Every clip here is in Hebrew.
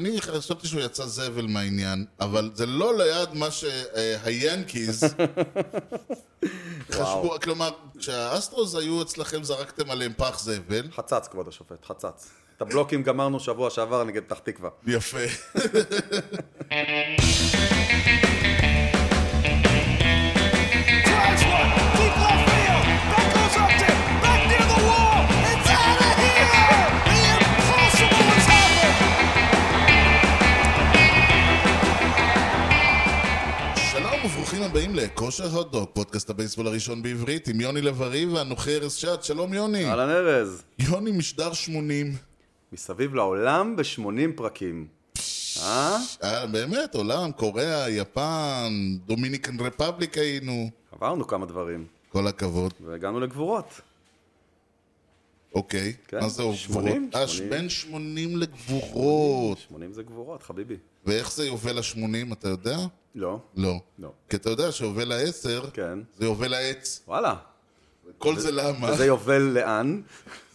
אני חשבתי שהוא יצא זבל מהעניין, אבל זה לא ליד מה שהיאנקיז חשבו, כלומר, כשהאסטרוס היו אצלכם זרקתם עליהם פח זבל. חצץ, כבוד השופט, חצץ. את הבלוקים גמרנו שבוע שעבר נגד פתח תקווה. יפה. לכושר הוטדוק, פודקאסט הבייסבול הראשון בעברית, עם יוני לב-ארי ואנוכי ארז שעד. שלום יוני. אהלן ארז, יוני משדר 80. מסביב לעולם ב-80 פרקים. אה? אה, באמת, עולם, קוריאה, יפן, דומיניקן רפבליק היינו. עברנו כמה דברים, כל הכבוד. והגענו לגבורות. אוקיי, כן, מה זה גבורות? 80, אה, 80. בין 80 לגבורות. 80 זה גבורות, חביבי. ואיך זה יובל ל-80, אתה יודע? לא, לא. לא. כי אתה יודע שיובל ל-10, כן. זה יובל לעץ. וואלה. כל זה למה? וזה יובל לאן?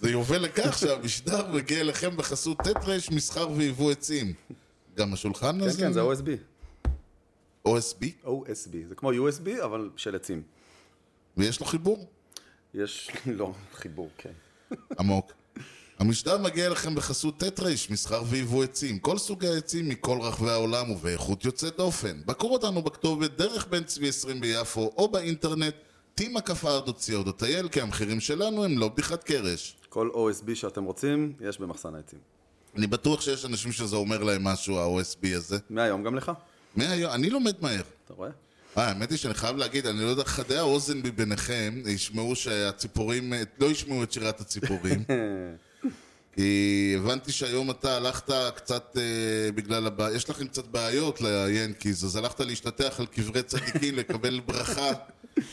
זה יובל לכך שהמשדר מגיע אליכם בחסות ט' ר' מסחר ויבוא עצים. גם השולחן כן, הזה? כן, זה OSB. OSB? OSB. זה כמו USB, אבל של עצים. ויש לו חיבור יש, לא, חיבור, כן. עמוק. המשדר מגיע אליכם בחסות ט' ר' מסחר ויבוא עצים. כל סוגי העצים מכל רחבי העולם ובאיכות יוצאת דופן. בקרו אותנו בכתובת דרך בן צבי 20 ביפו או באינטרנט טימה כפארדו ציודו טייל כי המחירים שלנו הם לא בדיחת קרש. כל OSB שאתם רוצים, יש במחסן העצים. אני בטוח שיש אנשים שזה אומר להם משהו, ה-OSB הזה. מהיום גם לך, מהיום, אני לומד מהר. אתה רואה? אה, האמת היא שאני חייב להגיד, אני לא יודע, חדי האוזן מביניכם ישמעו שהציפורים, לא ישמעו את שירת הציפורים. כי הבנתי שהיום אתה הלכת קצת אה, בגלל הבעיה, יש לכם קצת בעיות ליאנקיז, אז הלכת להשתטח על קברי צדיקים, לקבל ברכה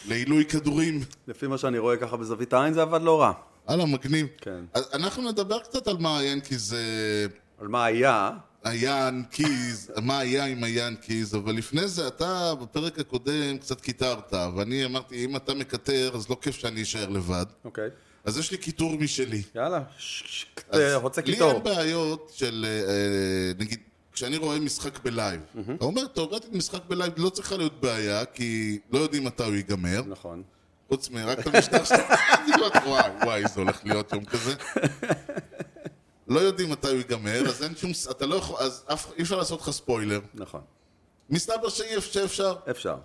לעילוי כדורים. לפי מה שאני רואה ככה בזווית העין, זה עבד לא רע. הלאה, מגניב. כן. אז אנחנו נדבר קצת על מה היאנקיז... אה, על מה היה, היאנקיז, מה היה עם היאנקיז, אבל לפני זה אתה בפרק הקודם קצת קיטרת, ואני אמרתי, אם אתה מקטר, אז לא כיף שאני אשאר לבד. אוקיי. אז יש לי קיטור משלי. יאללה, אה, רוצה לי קיטור. אין בעיות של, אה, אה, נגיד, כשאני רואה משחק ב live, אתה אומר, תאורטית משחק ב live לא צריכה להיות בעיה, כי לא יודעים מתי הוא ייגמר, נכון. חוץ מרק את המשטר שאתה... וואי, וואי, זה הולך להיות יום כזה. לא יודעים מתי הוא ייגמר, אז אין שום... אתה לא יכול... אז אי אפשר לעשות לך ספוילר. נכון. מסתבר שאי- שאפשר. אפשר.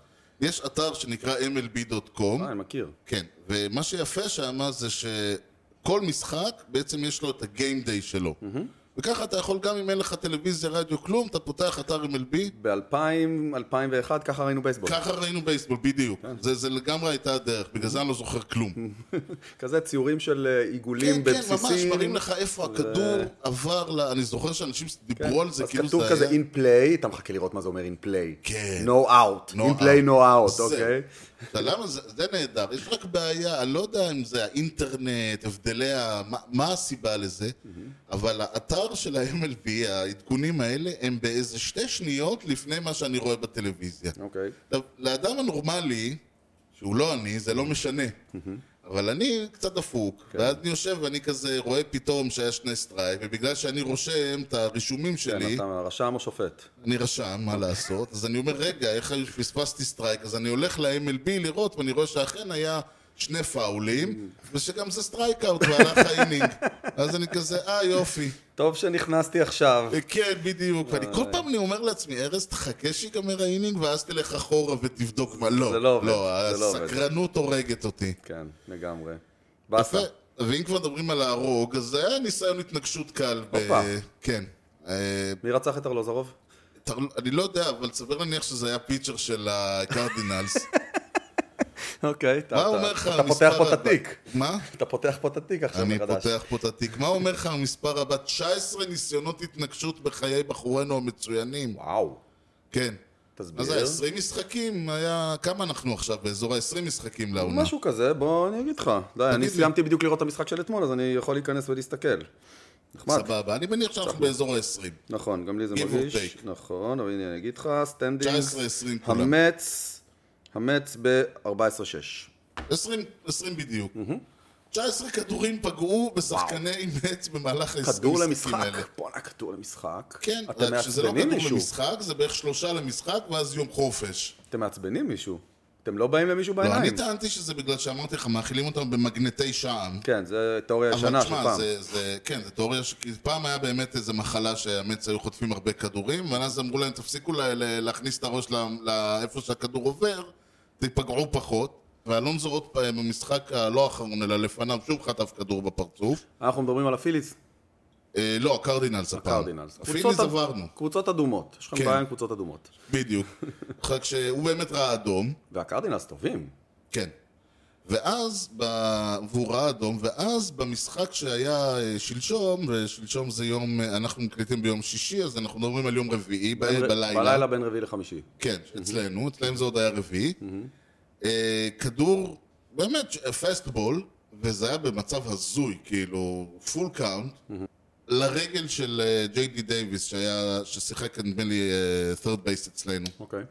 יש אתר שנקרא mlb.com, אה, אני מכיר. כן, ומה שיפה שם זה שכל משחק בעצם יש לו את הגיים דיי שלו. וככה אתה יכול, גם אם אין לך טלוויזיה, רדיו, כלום, אתה פותח אתר MLB, ב-2000, 2001, ככה ראינו בייסבול. ככה ראינו בייסבול, בדיוק. זה, זה לגמרי הייתה הדרך, בגלל זה אני לא זוכר כלום. כזה ציורים של אה, עיגולים כן, כן, ממש, בבסיסים. מראים לך איפה הכדור עבר, ל... אני זוכר שאנשים דיברו על זה, אז כאילו כתוב זה כזה היה... in play, אתה מחכה לראות מה זה אומר in play. כן. no out. No in play no out. אוקיי? למה זה, זה נהדר, יש רק בעיה, אני לא יודע אם זה האינטרנט, הבדלי ה... מה, מה הסיבה לזה, אבל האתר של ה-MLB, העדכונים האלה, הם באיזה שתי שניות לפני מה שאני רואה בטלוויזיה. אוקיי. עכשיו, לאדם הנורמלי, שהוא לא אני, זה לא משנה. אבל אני קצת דפוק, ואז אני יושב ואני כזה רואה פתאום שהיה שני strike, ובגלל שאני רושם את הרישומים כן, שלי, אתה רשם או שופט? אני רשם, מה לעשות, אז אני אומר, רגע, איך פספסתי strike? אז אני הולך ל-MLB לראות, ואני רואה שאכן היה שני פאולים, ושגם זה strike out, והלך ה inning. אז אני כזה, אה, יופי. טוב שנכנסתי עכשיו. כן, בדיוק. ואני כל פעם אני אומר לעצמי, ארז, תחכה שיגמר ה inning, ואז תלך אחורה ותבדוק מה. לא, זה לא עובד, לא, לא. הסקרנות הורגת אותי. כן, לגמרי. באסה. ואם כבר מדברים על להרוג, אז זה היה ניסיון התנקשות קל. הופה. כן. אה, מי רצח את ארלוזרוב? אני לא יודע, אבל סביר להניח שזה היה pitcher של הקרדינלס. אוקיי. אתה- פותח פה את? התיק. מה? אתה פותח פה את התיק עכשיו אני מחדש. פותח פה את התיק. מה אומר לך המספר הבא? 19 ניסיונות התנגשות בחיי בחורינו המצוינים. וואו. כן. תסביר. מה זה, 20 משחקים? היה... כמה אנחנו עכשיו? באזור ה-20 משחקים לעונה. משהו כזה, בוא אני אגיד לך. די, אני. סיימתי בדיוק לראות את המשחק של אתמול, אז אני יכול להיכנס ולהסתכל. נחמד. סבבה. אני מניח שאנחנו באזור ה-20. נכון, גם לי זה מרגיש. נכון, אבל הנה אני אגיד לך, standing. 19-20 כולם. המץ, המץ ב-14-6. 20, 20 בדיוק. 19 כדורים פגעו בשחקני מץ במהלך ה-20 כדור משחקים למשחק. האלה. בואנה, כדור למשחק. כן, רק שזה לא כדור מישהו. למשחק, זה בערך שלושה למשחק ואז יום חופש. אתם מעצבנים מישהו. אתם לא באים למישהו לא, אני בעיניים. טענתי שזה בגלל שאמרתי לך, מאכילים אותם במגנטי שען. כן, זה תיאוריה ישנה אבל של תשמע, פעם. זה, זה, כן, זה תיאוריה ש... פעם היה באמת איזו מחלה שהמץ היו חוטפים הרבה כדורים, ואז אמרו להם, תפסיקו לה, לה, להכניס את הראש לאיפה שהכדור עובר, תיפגעו פחות. ואלונזו עוד פעם במשחק הלא האחרון, אלא לפניו, שוב חטף כדור בפרצוף. אנחנו מדברים על הפיליס, אה, לא, הקרדינלס הפעם. קרדינלס. הפיליז קבוצות- עברנו, קבוצות אדומות. יש לכם כן. בעיה עם קבוצות אדומות. בדיוק. רק שהוא באמת ראה אדום, והקרדינלס טובים. כן. ואז, ב... והוא ראה אדום, ואז במשחק שהיה אה, שלשום, ושלשום זה יום, אה, אנחנו מקליטים ביום שישי, אז אנחנו מדברים על יום רביעי, ב... בלילה. בלילה בין רביעי לחמישי. כן, אצלנו, אצלם זה עוד היה רביעי. אה, כדור, באמת, fastball, וזה היה במצב הזוי, כאילו, full count, לרגל של ג'יי די דייוויס, ששיחק נדמה לי third base אצלנו. אוקיי.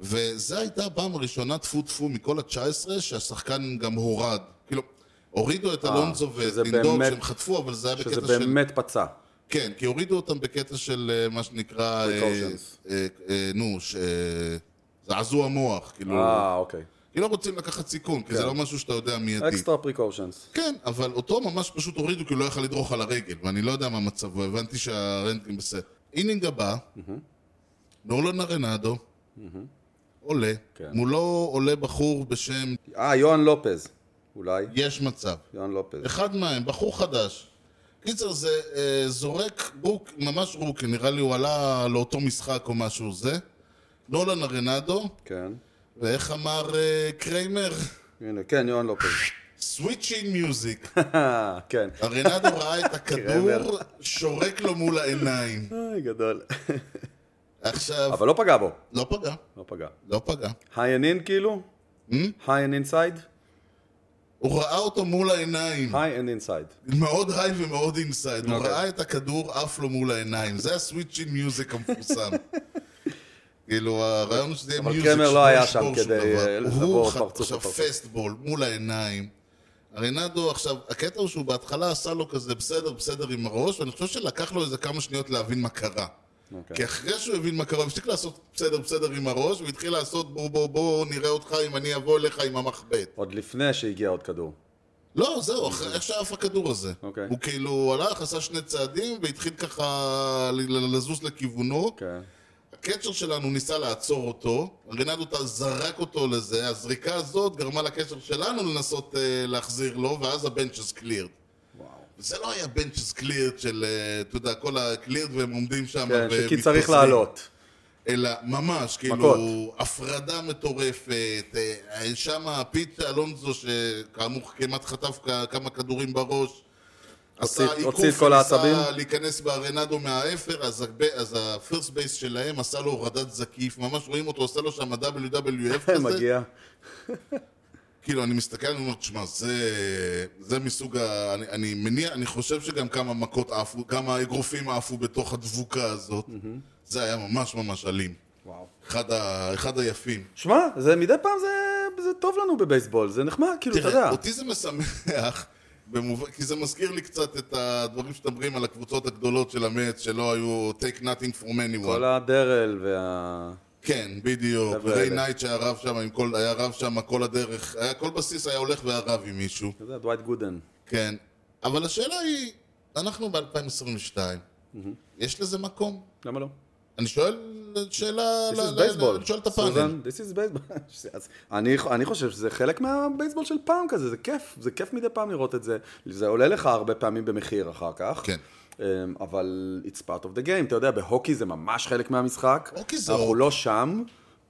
וזו הייתה הפעם הראשונה, טפו טפו, מכל ה-19, שהשחקן גם הורד. כאילו, הורידו את אה, אלונזו ואת שזה לינדור באמת- שהם חטפו, אבל זה היה שזה בקטע של... באמת פצע. כן, כי הורידו אותם בקטע של אה, מה שנקרא... אה, נו, ש... זעזוע מוח, כאילו... אה, אוקיי. כי לא רוצים לקחת סיכון, כי זה כן. לא משהו שאתה יודע מיידי. extra precautions. כן, אבל אותו ממש פשוט הורידו כי הוא לא יכל לדרוך על הרגל, ואני לא יודע מה מצבו, הבנתי שהרנטגן בסדר. inning הבא, נולן ארנדו, עולה, כן. מולו עולה בחור בשם אה, יוהן לופז. אולי. יש מצב. יוהן לופז. אחד מהם, בחור חדש. קיצר, זה אה, זורק rook, ממש rookie, נראה לי הוא עלה לאותו משחק או משהו זה. נולן ארנדו, כן. ואיך אמר אה, קרמר? הנה, כן, יוהן לופז. sweet chin music. כן. ארנדו ראה את. הכדור, שורק לו מול העיניים. אוי, גדול. עכשיו, אבל לא פגע בו. לא פגע, לא פגע. לא פגע. high and in כאילו? high and inside? הוא ראה אותו מול העיניים. high and inside. מאוד high ומאוד inside. הוא אוקיי. ראה את הכדור עף לו מול העיניים. זה ה sweet chin music המפורסם. כאילו, הרעיון הוא שזה יהיה אבל music קרמר לא היה שם כדי, הוא לבוא פרצוף עכשיו לפרצוף. fastball מול העיניים. ארנדו עכשיו, הקטע הוא שהוא בהתחלה עשה לו כזה בסדר, בסדר עם הראש, ואני חושב שלקח לו איזה כמה שניות להבין מה קרה. אוקיי. כי אחרי שהוא הבין מה קרה, הוא הפסיק לעשות בסדר, בסדר עם הראש, והתחיל לעשות בוא, בוא, בוא, נראה אותך אם אני אבוא אליך עם המחבט. עוד לפני שהגיע עוד כדור. לא, זהו, אחרי איך שעף הכדור הזה. אוקיי. הוא כאילו הלך, עשה שני צעדים, והתחיל ככה לזוז לכיוונו. כן. ה catcher שלנו ניסה לעצור אותו, ארנדו זרק אותו לזה, הזריקה הזאת גרמה ל catcher שלנו לנסות אה, להחזיר לו, ואז ה benches cleared. זה לא היה benches cleared של, אה, אתה יודע, כל ה cleared והם עומדים שם כן. שכי צריך לעלות. אלא ממש, כאילו, מכות. הפרדה מטורפת, אה, שם פיט אלונזו, שכאמור כמעט חטף כמה כדורים בראש, עשה עיקוף העצבים? להיכנס בארנדו מהאפר, אז, אז ה first base שלהם עשה לו הורדת זקיף, ממש רואים אותו, עושה לו שם WWF כזה, מגיע. כאילו, אני מסתכל, אני אומר, תשמע, זה, זה מסוג ה... אני, אני מניח, אני חושב שגם כמה מכות עפו, כמה אגרופים עפו בתוך הדבוקה הזאת. זה היה ממש ממש אלים. וואו. אחד, ה, אחד היפים. שמע, זה מדי פעם זה, זה טוב לנו בבייסבול, זה נחמד, כאילו, אתה יודע. תראה, אותי זה משמח, במובן, כי זה מזכיר לי קצת את הדברים שמדברים על הקבוצות הגדולות של המץ, שלא היו take nothing from anyone. כל הדרל וה... כן, בדיוק. ריי. נייט שהיה רב שם, כל, היה רב שם כל הדרך, היה, כל בסיס היה הולך והיה רב עם מישהו. אתה יודע, דווייט גודן. כן. אבל השאלה היא, אנחנו ב-2022, יש לזה מקום? למה לא? אני שואל שאלה... אני שואל את הפאנל. This is baseball. אני חושב שזה חלק מהבייסבול של פעם כזה, זה כיף, זה כיף מדי פעם לראות את זה. זה עולה לך הרבה פעמים במחיר אחר כך. כן. אמ, אבל it's part of the game, אתה יודע, בהוקי זה ממש חלק מהמשחק. הוקי זה אנחנו. לא שם,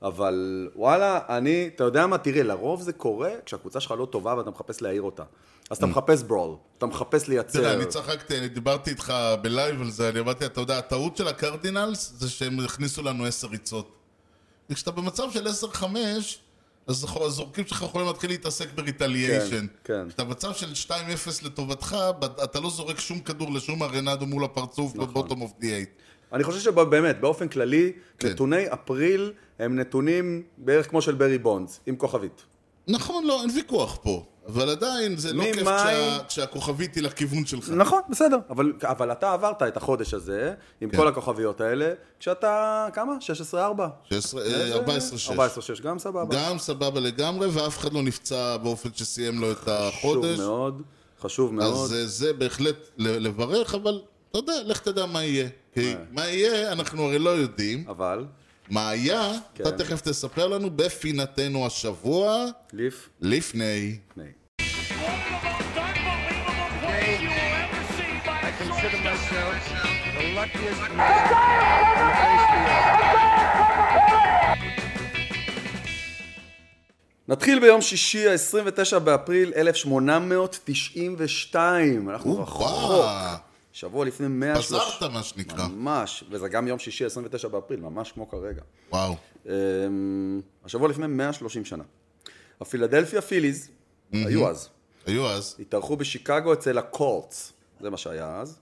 אבל וואלה, אני, אתה יודע מה, תראה, לרוב זה קורה כשהקבוצה שלך לא טובה ואתה מחפש להעיר אותה. אז אתה מחפש brawl, אתה מחפש לייצר. Mm. תראה, אני צחקתי, אני דיברתי איתך ב live על זה, אני אמרתי, אתה יודע, הטעות של הקרדינלס זה שהם הכניסו לנו עשר ריצות. וכשאתה במצב של עשר חמש, אז הזורקים שלך יכולים להתחיל להתעסק ב retaliation. כן. כשאתה במצב של 2-0 לטובתך, אתה לא זורק שום כדור לשום ארנדו מול הפרצוף נכון. ב bottom of the eighth. אני חושב שבאמת, באופן כללי, כן. נתוני אפריל הם נתונים בערך כמו של ברי בונדס, עם כוכבית. נכון, לא, אין ויכוח פה. אבל עדיין זה לא כיף כשה- כשהכוכבית היא לכיוון שלך. נכון, בסדר. אבל, אבל אתה עברת את החודש הזה, עם כן. כל הכוכביות האלה, כשאתה, כמה? 16-4? 16, אה, 14-6. 14-6, גם סבבה. גם סבבה לגמרי, ואף אחד לא נפצע באופן שסיים לו את החודש. חשוב מאוד, חשוב מאוד. אז אה, זה בהחלט לברך, אבל אתה יודע, לך תדע מה יהיה. כי מה יהיה, אנחנו הרי לא יודעים. אבל, מה היה, כן. אתה תכף תספר לנו בפינתנו השבוע, ליף, לפני. לפני. Consider myself the luckiest man on the face. נתחיל ביום שישי, ה-29 באפריל 1892. אנחנו רחוק. שבוע לפני 130... פזרת מה שנקרא. ממש, וזה גם יום שישי, 29 באפריל, ממש כמו כרגע. וואו. אמ, השבוע לפני 130 שנה. הפילדלפיה פיליז, היו אז, היו אז. התארחו בשיקגו אצל הקולטס, זה מה שהיה אז.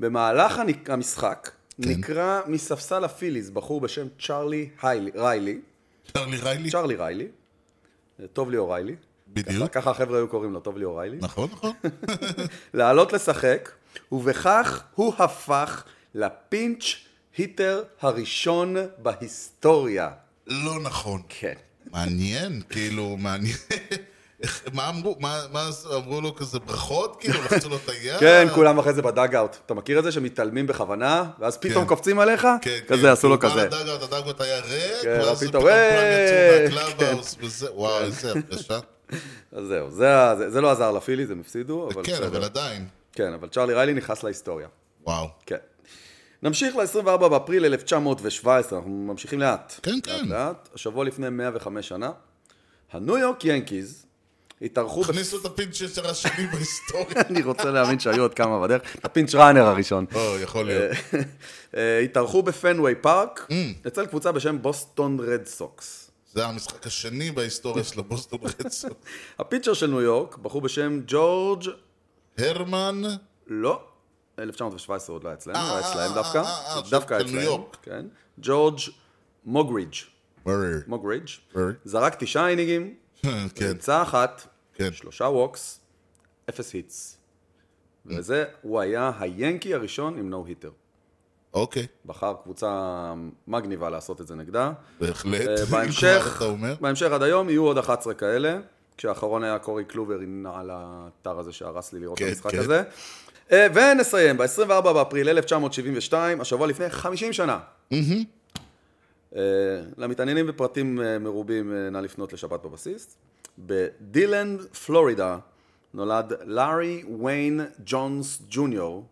במהלך המשחק כן. נקרא מספסל הפיליז בחור בשם צ'ארלי היילי, ריילי, צ'רלי ריילי. צ'ארלי ריילי, טוב לי אוריילי, בדיוק. ככה החבר'ה היו קוראים לו, טוב לי אוריילי, נכון, נכון. לעלות לשחק, ובכך הוא הפך לפינץ' היטר הראשון בהיסטוריה. לא נכון. כן. מעניין, כאילו, מעניין. מה אמרו? מה מה אמרו לו כזה ברכות? כאילו, לחצו לו את היד? כן, כולם אחרי זה ב dugout. אתה מכיר את זה שמתעלמים בכוונה, ואז פתאום כן. קופצים עליך? כן, כזה, כן, עשו לו כזה. ל dugout, ה dugout היה ריק, כן, ואז פתאום, "אה!" יצאו מה clubhouse וזה, וואו, איזה הרגשה. אז זהו, זה לא עזר לפיליז, הם הפסידו, אבל כן. אבל עדיין. כן, אבל צ'ארלי ריילי נכנס להיסטוריה. וואו. כן. נמשיך ל-24 באפריל 1917, אנחנו ממשיכים לאט. כן, כן. לאט, השבוע לפני 105 שנה, הניו יורק ינקיז התארחו... הכניסו את ה pinch hitter השני בהיסטוריה. אני רוצה להאמין שהיו עוד כמה בדרך. ה pinch runner הראשון. או, יכול להיות. אה, התארחו בפנוויי פארק, Mm. אצל קבוצה בשם בוסטון רד סוקס. זה המשחק השני בהיסטוריה של הבוסטון רד סוקס. ה pitcher של ניו יורק, בחור בשם ג'ורג' הרמן, לא, 1917 עוד לא היה אצלנו, אה, היה אצלהם אה, דווקא, אה, אה, דווקא אצלהם. כן, ג'ורג' מוגרידג'. מוגרידג'. זרק תשעה אינינגים, כן, נמצא אחת, כן. שלושה ווקס, אפס היטס. וזה, הוא היה היאנקי הראשון עם נו היטר. אוקיי, בחר קבוצה מגניבה לעשות את זה נגדה. בהחלט. אה, בהמשך, אתה אומר. בהמשך עד היום יהיו עוד 11 כאלה, כשהאחרון היה קורי קלובר על האתר הזה שהרס לי לראות את כן, המשחק כן. הזה. אה, ונסיים, ב-24 באפריל 1972, השבוע לפני 50 שנה. אה, למתעניינים בפרטים מרובים, נא לפנות לשבת בבסיס. בדילנד, פלורידה, נולד לארי ויין ג'ונס ג'וניור,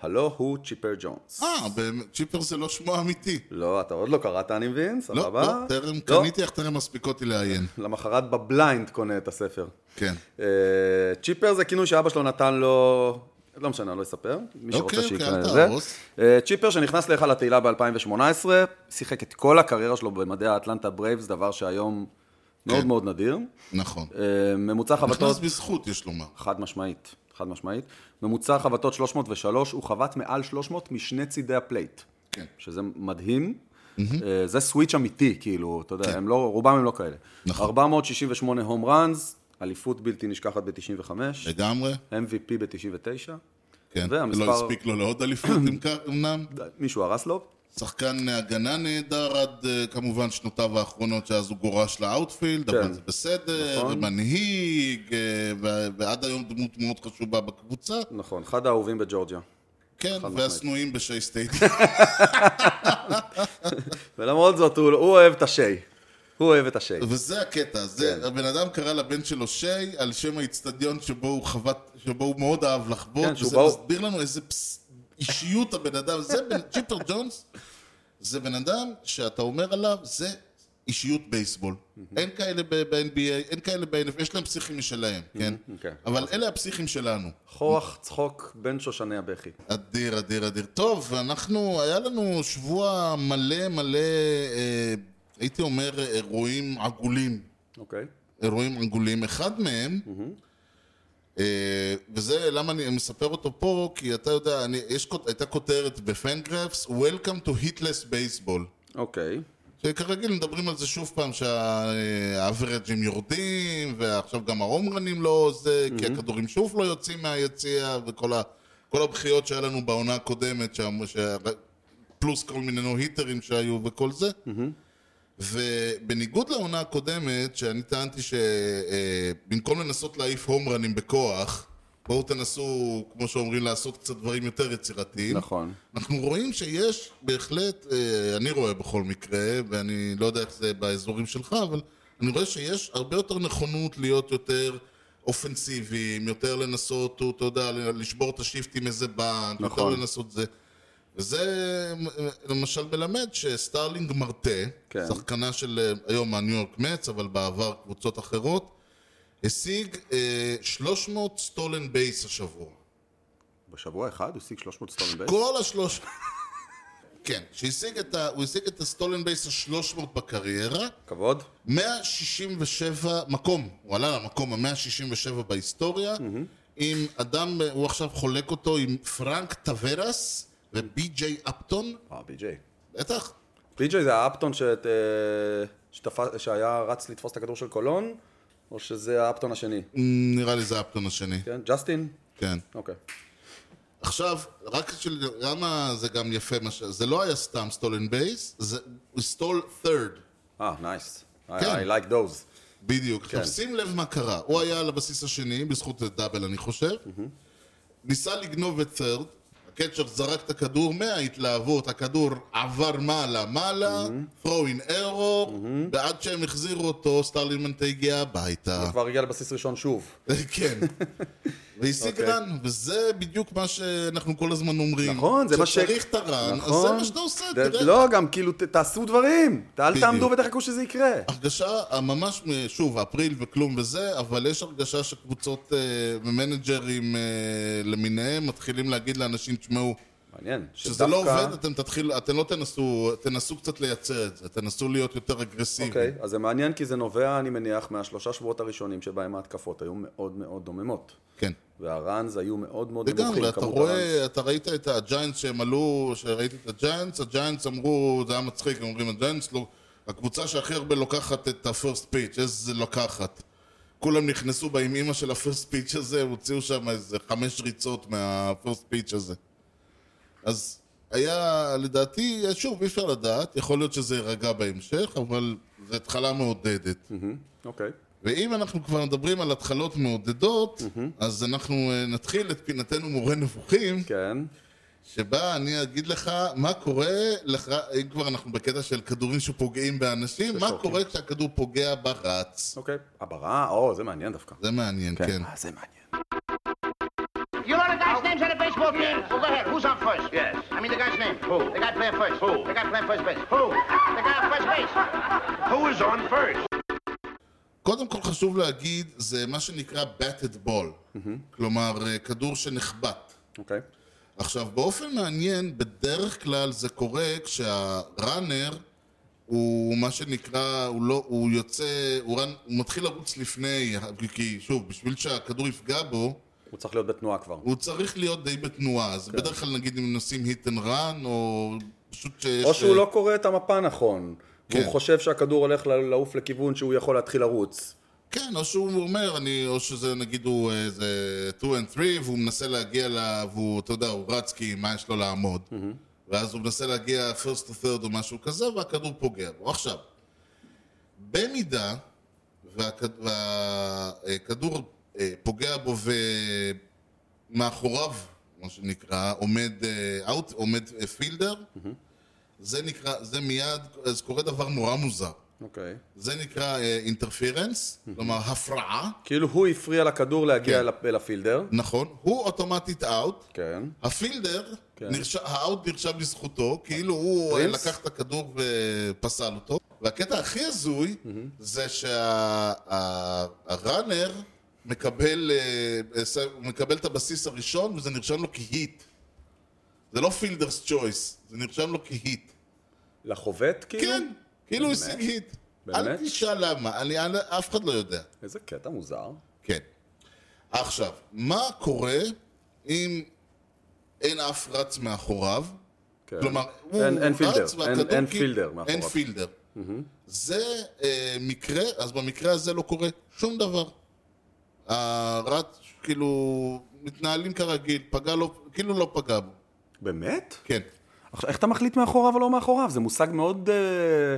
הלא הוא צ'יפר ג'ונס. אה, צ'יפר זה לא שמו האמיתי. לא, אתה עוד לא קראת, אני מבין, לא, סבבה? לא, טרם לא, קניתי, אך טרם מספיק אותי לעיין. למחרת ב blind קונה את הספר. כן. אה, צ'יפר זה כינוי שאבא שלו נתן לו, לא משנה, אני לא אספר. מי אוקיי, שרוצה אוקיי, שיקרא אל את זה. אה, צ'יפר שנכנס להיכל התהילה ב-2018, שיחק את כל הקריירה שלו במדי האטלנטה ברייבס, דבר שהיום מאוד כן. מאוד נדיר. נכון. אה, ממוצע חבטות, נכנס בזכות, יש לומר. חד משמעית, חד משמעית. ממוצע חבטות 303, הוא חבט מעל 300 משני צידי ה plate. כן. שזה מדהים. אה, זה switch אמיתי, כאילו, אתה יודע, כן. הם לא, רובם הם לא כאלה. נכון. 468 home runs, אליפות בלתי נשכחת ב-95, לגמרי. MVP ב-99, כן. והמספר- לא הספיק לו לעוד אליפות אם כך, אמנם. מישהו הרס לו, שחקן הגנה נהדר עד אה, כמובן שנותיו האחרונות שאז הוא גורש ל outfield, כן. אבל זה בסדר, נכון. מנהיג, אה, ועד היום דמות מאוד חשובה בקבוצה. נכון, אחד האהובים בג'ורג'יה. כן. והשנואים בשיי סטדיום. ולמרות זאת, הוא, הוא אוהב את השי. הוא אוהב את השי. וזה הקטע, זה, כן. הבן אדם קרא לבן שלו שי על שם האיצטדיון שבו הוא חבט, שבו הוא מאוד אהב לחבוט, כן, וזה מסביר לנו איזה פס, אישיות הבן אדם, זה בן, צ'יפר ג'ונס, זה בן אדם שאתה אומר עליו, זה אישיות בייסבול. אין כאלה ב-NBA, אין כאלה ב-NF, יש להם פסיכים משלהם, כן? אוקיי. אבל אלה הפסיכים שלנו. כוח צחוק בין שושני הבכי. אדיר, אדיר, אדיר. טוב, ואנחנו, היה לנו שבוע מלא מלא, אה, הייתי אומר, אירועים עגולים. אוקיי. אירועים עגולים. אחד מהם, אה, וזה למה אני מספר אותו פה, כי אתה יודע, אני, יש, הייתה כותרת בפנגרפס, Welcome to Hitless Baseball. אוקיי. שכרגיל מדברים על זה שוב פעם שהאברג'ים יורדים, ועכשיו גם ההומרנים לא זה, כי הכדורים שוב לא יוצאים מהיציע, וכל ה, כל הבכיות שהיה לנו בעונה הקודמת, שאמרו ש... פלוס כל מיני נו-היטרים שהיו וכל זה. ובניגוד לעונה הקודמת, שאני טענתי שבמקום לנסות להעיף הומרנים בכוח, בואו תנסו, כמו שאומרים, לעשות קצת דברים יותר יצירתיים. נכון. אנחנו רואים שיש בהחלט, אה, אני רואה בכל מקרה, ואני לא יודע איך זה באזורים שלך, אבל אני רואה שיש הרבה יותר נכונות להיות יותר אופנסיביים, יותר לנסות, אתה יודע, לשבור את ה shift עם איזה bunt, נכון. יותר לנסות זה. וזה אה, למשל מלמד שסטארלינג מרטה, כן. שחקנה של אה, היום הניו יורק מטס, אבל בעבר קבוצות אחרות, השיג אה, 300 stolen base השבוע. בשבוע אחד הוא השיג 300 stolen base? כל השלוש... כן, שהשיג את ה... הוא השיג את ה stolen base ה-300 בקריירה, כבוד. 167 מקום, הוא עלה למקום ה-167 בהיסטוריה, עם אדם, הוא עכשיו חולק אותו עם פרנק טוורס ובי.ג'יי אפטון, אה, בי.ג'יי. בטח, בי.ג'יי זה האפטון שאת, אה, שתפ- שהיה רץ לתפוס את הכדור של קולון, או שזה האפטון השני? נראה לי זה אפטון השני, כן? ג'סטין? כן. אוקיי. עכשיו, רק של... למה זה גם יפה, מה ש... זה לא היה סתם stolen base, זה... stole third. אה, nice. כן. I like those. בדיוק. כן. עכשיו שים לב מה קרה. הוא היה על הבסיס השני, בזכות double אני חושב. ניסה לגנוב את third, ה catcher זרק את הכדור מההתלהבות, הכדור עבר מעלה מעלה, throwing error, ועד שהם החזירו אותו, סטרלינג מרטה הגיע הביתה. כבר הגיע לבסיס ראשון שוב. כן. והשיג אוקיי. run, וזה בדיוק מה שאנחנו כל הזמן אומרים. נכון, זה מה ש... כשצריך את ה run, אז נכון. זה מה שאתה עושה, תראה. לא, גם כאילו, ת- תעשו דברים. אל. תעמדו ותחכו שזה יקרה. הרגשה, ממש, שוב, אפריל וכלום וזה, אבל יש הרגשה שקבוצות אה, ומנג'רים אה, למיניהם מתחילים להגיד לאנשים, תשמעו, מעניין. שזה לא עובד, אתם תתחילו, אתם לא תנסו, תנסו קצת לייצר את זה, תנסו להיות יותר אגרסיביים. אוקיי, אז זה מעניין כי זה נובע, אני מניח, מהשלושה שבועות הראשונים שבהם ההתקפות היו מאוד מאוד דוממות. כן. והראנז היו מאוד מאוד לגמרי, נמוכים. אתה כמות רואה, הראנס. אתה ראית את הג'יינטס שהם עלו, שראיתי את הג'יינטס, הג'יינטס אמרו, זה היה מצחיק, הם אומרים, הג'יינטס, לא, הקבוצה שהכי הרבה לוקחת את ה first pitch, איזה לוקחת. כולם נכנסו בה עם אימא של ה first pitch הזה, הוציאו שם איזה חמש ריצות מה first pitch הזה. אז היה, לדעתי, שוב, אי אפשר לדעת, יכול להיות שזה יירגע בהמשך, אבל זו התחלה מעודדת. אוקיי. ואם אנחנו כבר מדברים על התחלות מעודדות, אז אנחנו אה, נתחיל את פינתנו מורה נבוכים, כן. שבה אני אגיד לך מה קורה לך, אם כבר אנחנו בקטע של כדורים שפוגעים באנשים, מה. קורה כשהכדור פוגע ברץ. אוקיי. הברה, או, זה מעניין דווקא. זה מעניין, כן. אה, זה מעניין. Names on the baseball team? Well, go ahead. Who's on first? Yes. I mean the guy's name. Who? The guy playing first. Who? The guy playing first base. Who? The guy on first base. Who is on first? קודם כל חשוב להגיד, זה מה שנקרא batted ball. כלומר, אה, כדור שנחבט. אוקיי. עכשיו, באופן מעניין, בדרך כלל זה קורה כשהראנר הוא מה שנקרא, הוא לא, הוא יוצא, הוא, רן, הוא מתחיל לרוץ לפני, כי שוב, בשביל שהכדור יפגע בו, הוא צריך להיות בתנועה כבר. הוא צריך להיות די בתנועה. אז בדרך כלל נגיד אם נוסעים hit and run, או פשוט שיש... או שהוא לא קורא את המפה נכון. כן. והוא חושב שהכדור הולך לעוף לכיוון שהוא יכול להתחיל לרוץ. כן, או שהוא אומר, אני, או שזה נגיד הוא איזה 2 and 3, והוא מנסה להגיע ל... והוא, אתה יודע, הוא רץ כי מה יש לו לעמוד. ואז הוא מנסה להגיע first to third או משהו כזה, והכדור פוגע בו. עכשיו, במידה והכד... והכדור אה, פוגע בו ומאחוריו, מה שנקרא, עומד אה, out, עומד אה, פילדר, זה נקרא, זה מיד, אז קורה דבר נורא מוזר. אוקיי. זה נקרא interference, כלומר הפרעה, כאילו הוא הפריע לכדור להגיע כן. אל- ה fielder. נכון, הוא אוטומטית out, כן. ה fielder, כן. נרש- ה out נרשם לזכותו, כאילו הוא אה, פרינס? לקח את הכדור ופסל אותו, והקטע הכי הזוי זה שה runner מקבל, אה, אה, הוא מקבל את הבסיס הראשון וזה נרשם לו כ hit. זה לא fielder's choice, זה נרשם לו כ hit. לחובט כאילו? כן, כאילו הוא? השיג hit. באמת? אל תשאל למה, אני, אני- אף אחד לא יודע. איזה קטע מוזר. כן. עכשיו, מה קורה אם אין אף רץ מאחוריו? כן. כלומר, הוא אין- אין fielder. רץ אין- והכדור אין כי- fielder אין מאחוריו. fielder. זה אה, מקרה, אז במקרה הזה לא קורה שום דבר. הרץ, כאילו, מתנהלים כרגיל, פגע לו, כאילו לא פגע בו. באמת? כן. עכשיו, איך אתה מחליט מאחוריו או לא מאחוריו? זה מושג מאוד, אה,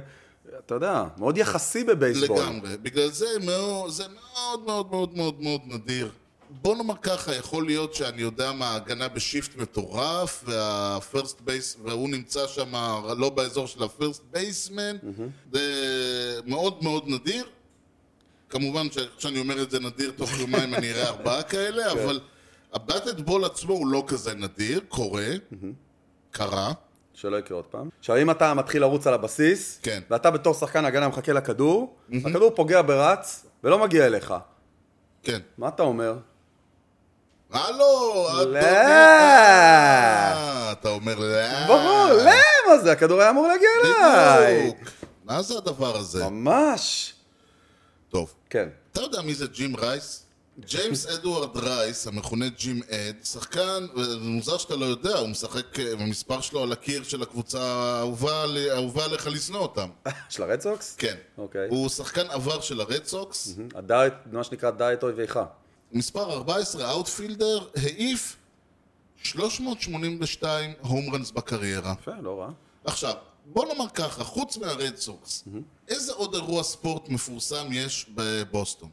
אתה יודע, מאוד יחסי בבייסבול. לגמרי. בגלל זה מאוד, זה מאוד מאוד מאוד מאוד מאוד נדיר. בוא נאמר ככה, יכול להיות שאני יודע מה, ההגנה ב shift מטורף, וה first base, והוא נמצא שם לא באזור של ה first baseman, זה מאוד מאוד נדיר. כמובן שכשאני אומר את זה נדיר, תוך יומיים אני אראה ארבעה כאלה, אבל הבטד בול עצמו הוא לא כזה נדיר, קורה, קרה. שלא יקרה עוד פעם. עכשיו, אם אתה מתחיל לרוץ על הבסיס, כן. ואתה בתור שחקן הגנה מחכה לכדור, הכדור פוגע ברץ, ולא מגיע אליך. כן. מה אתה אומר? הלו, לא. אתה אומר לא. ברור, למה זה? הכדור היה אמור להגיע אליי. בדיוק. מה זה הדבר הזה? ממש. טוב. כן. אתה יודע מי זה ג'ים רייס? ג'יימס אדוארד רייס, המכונה ג'ים אד, שחקן, מוזר שאתה לא יודע, הוא משחק, אה, המספר שלו על הקיר של הקבוצה האהובה עלי- האהובה עליך לשנוא אותם. של הרד סוקס? כן. אוקיי. הוא שחקן עבר של הרד סוקס, מה שנקרא דע את אויביך. מספר 14, outfielder, העיף 382 home runs בקריירה. יפה, לא רע. עכשיו, בוא נאמר ככה, חוץ מהרד סוקס, איזה עוד אירוע ספורט מפורסם יש בבוסטון?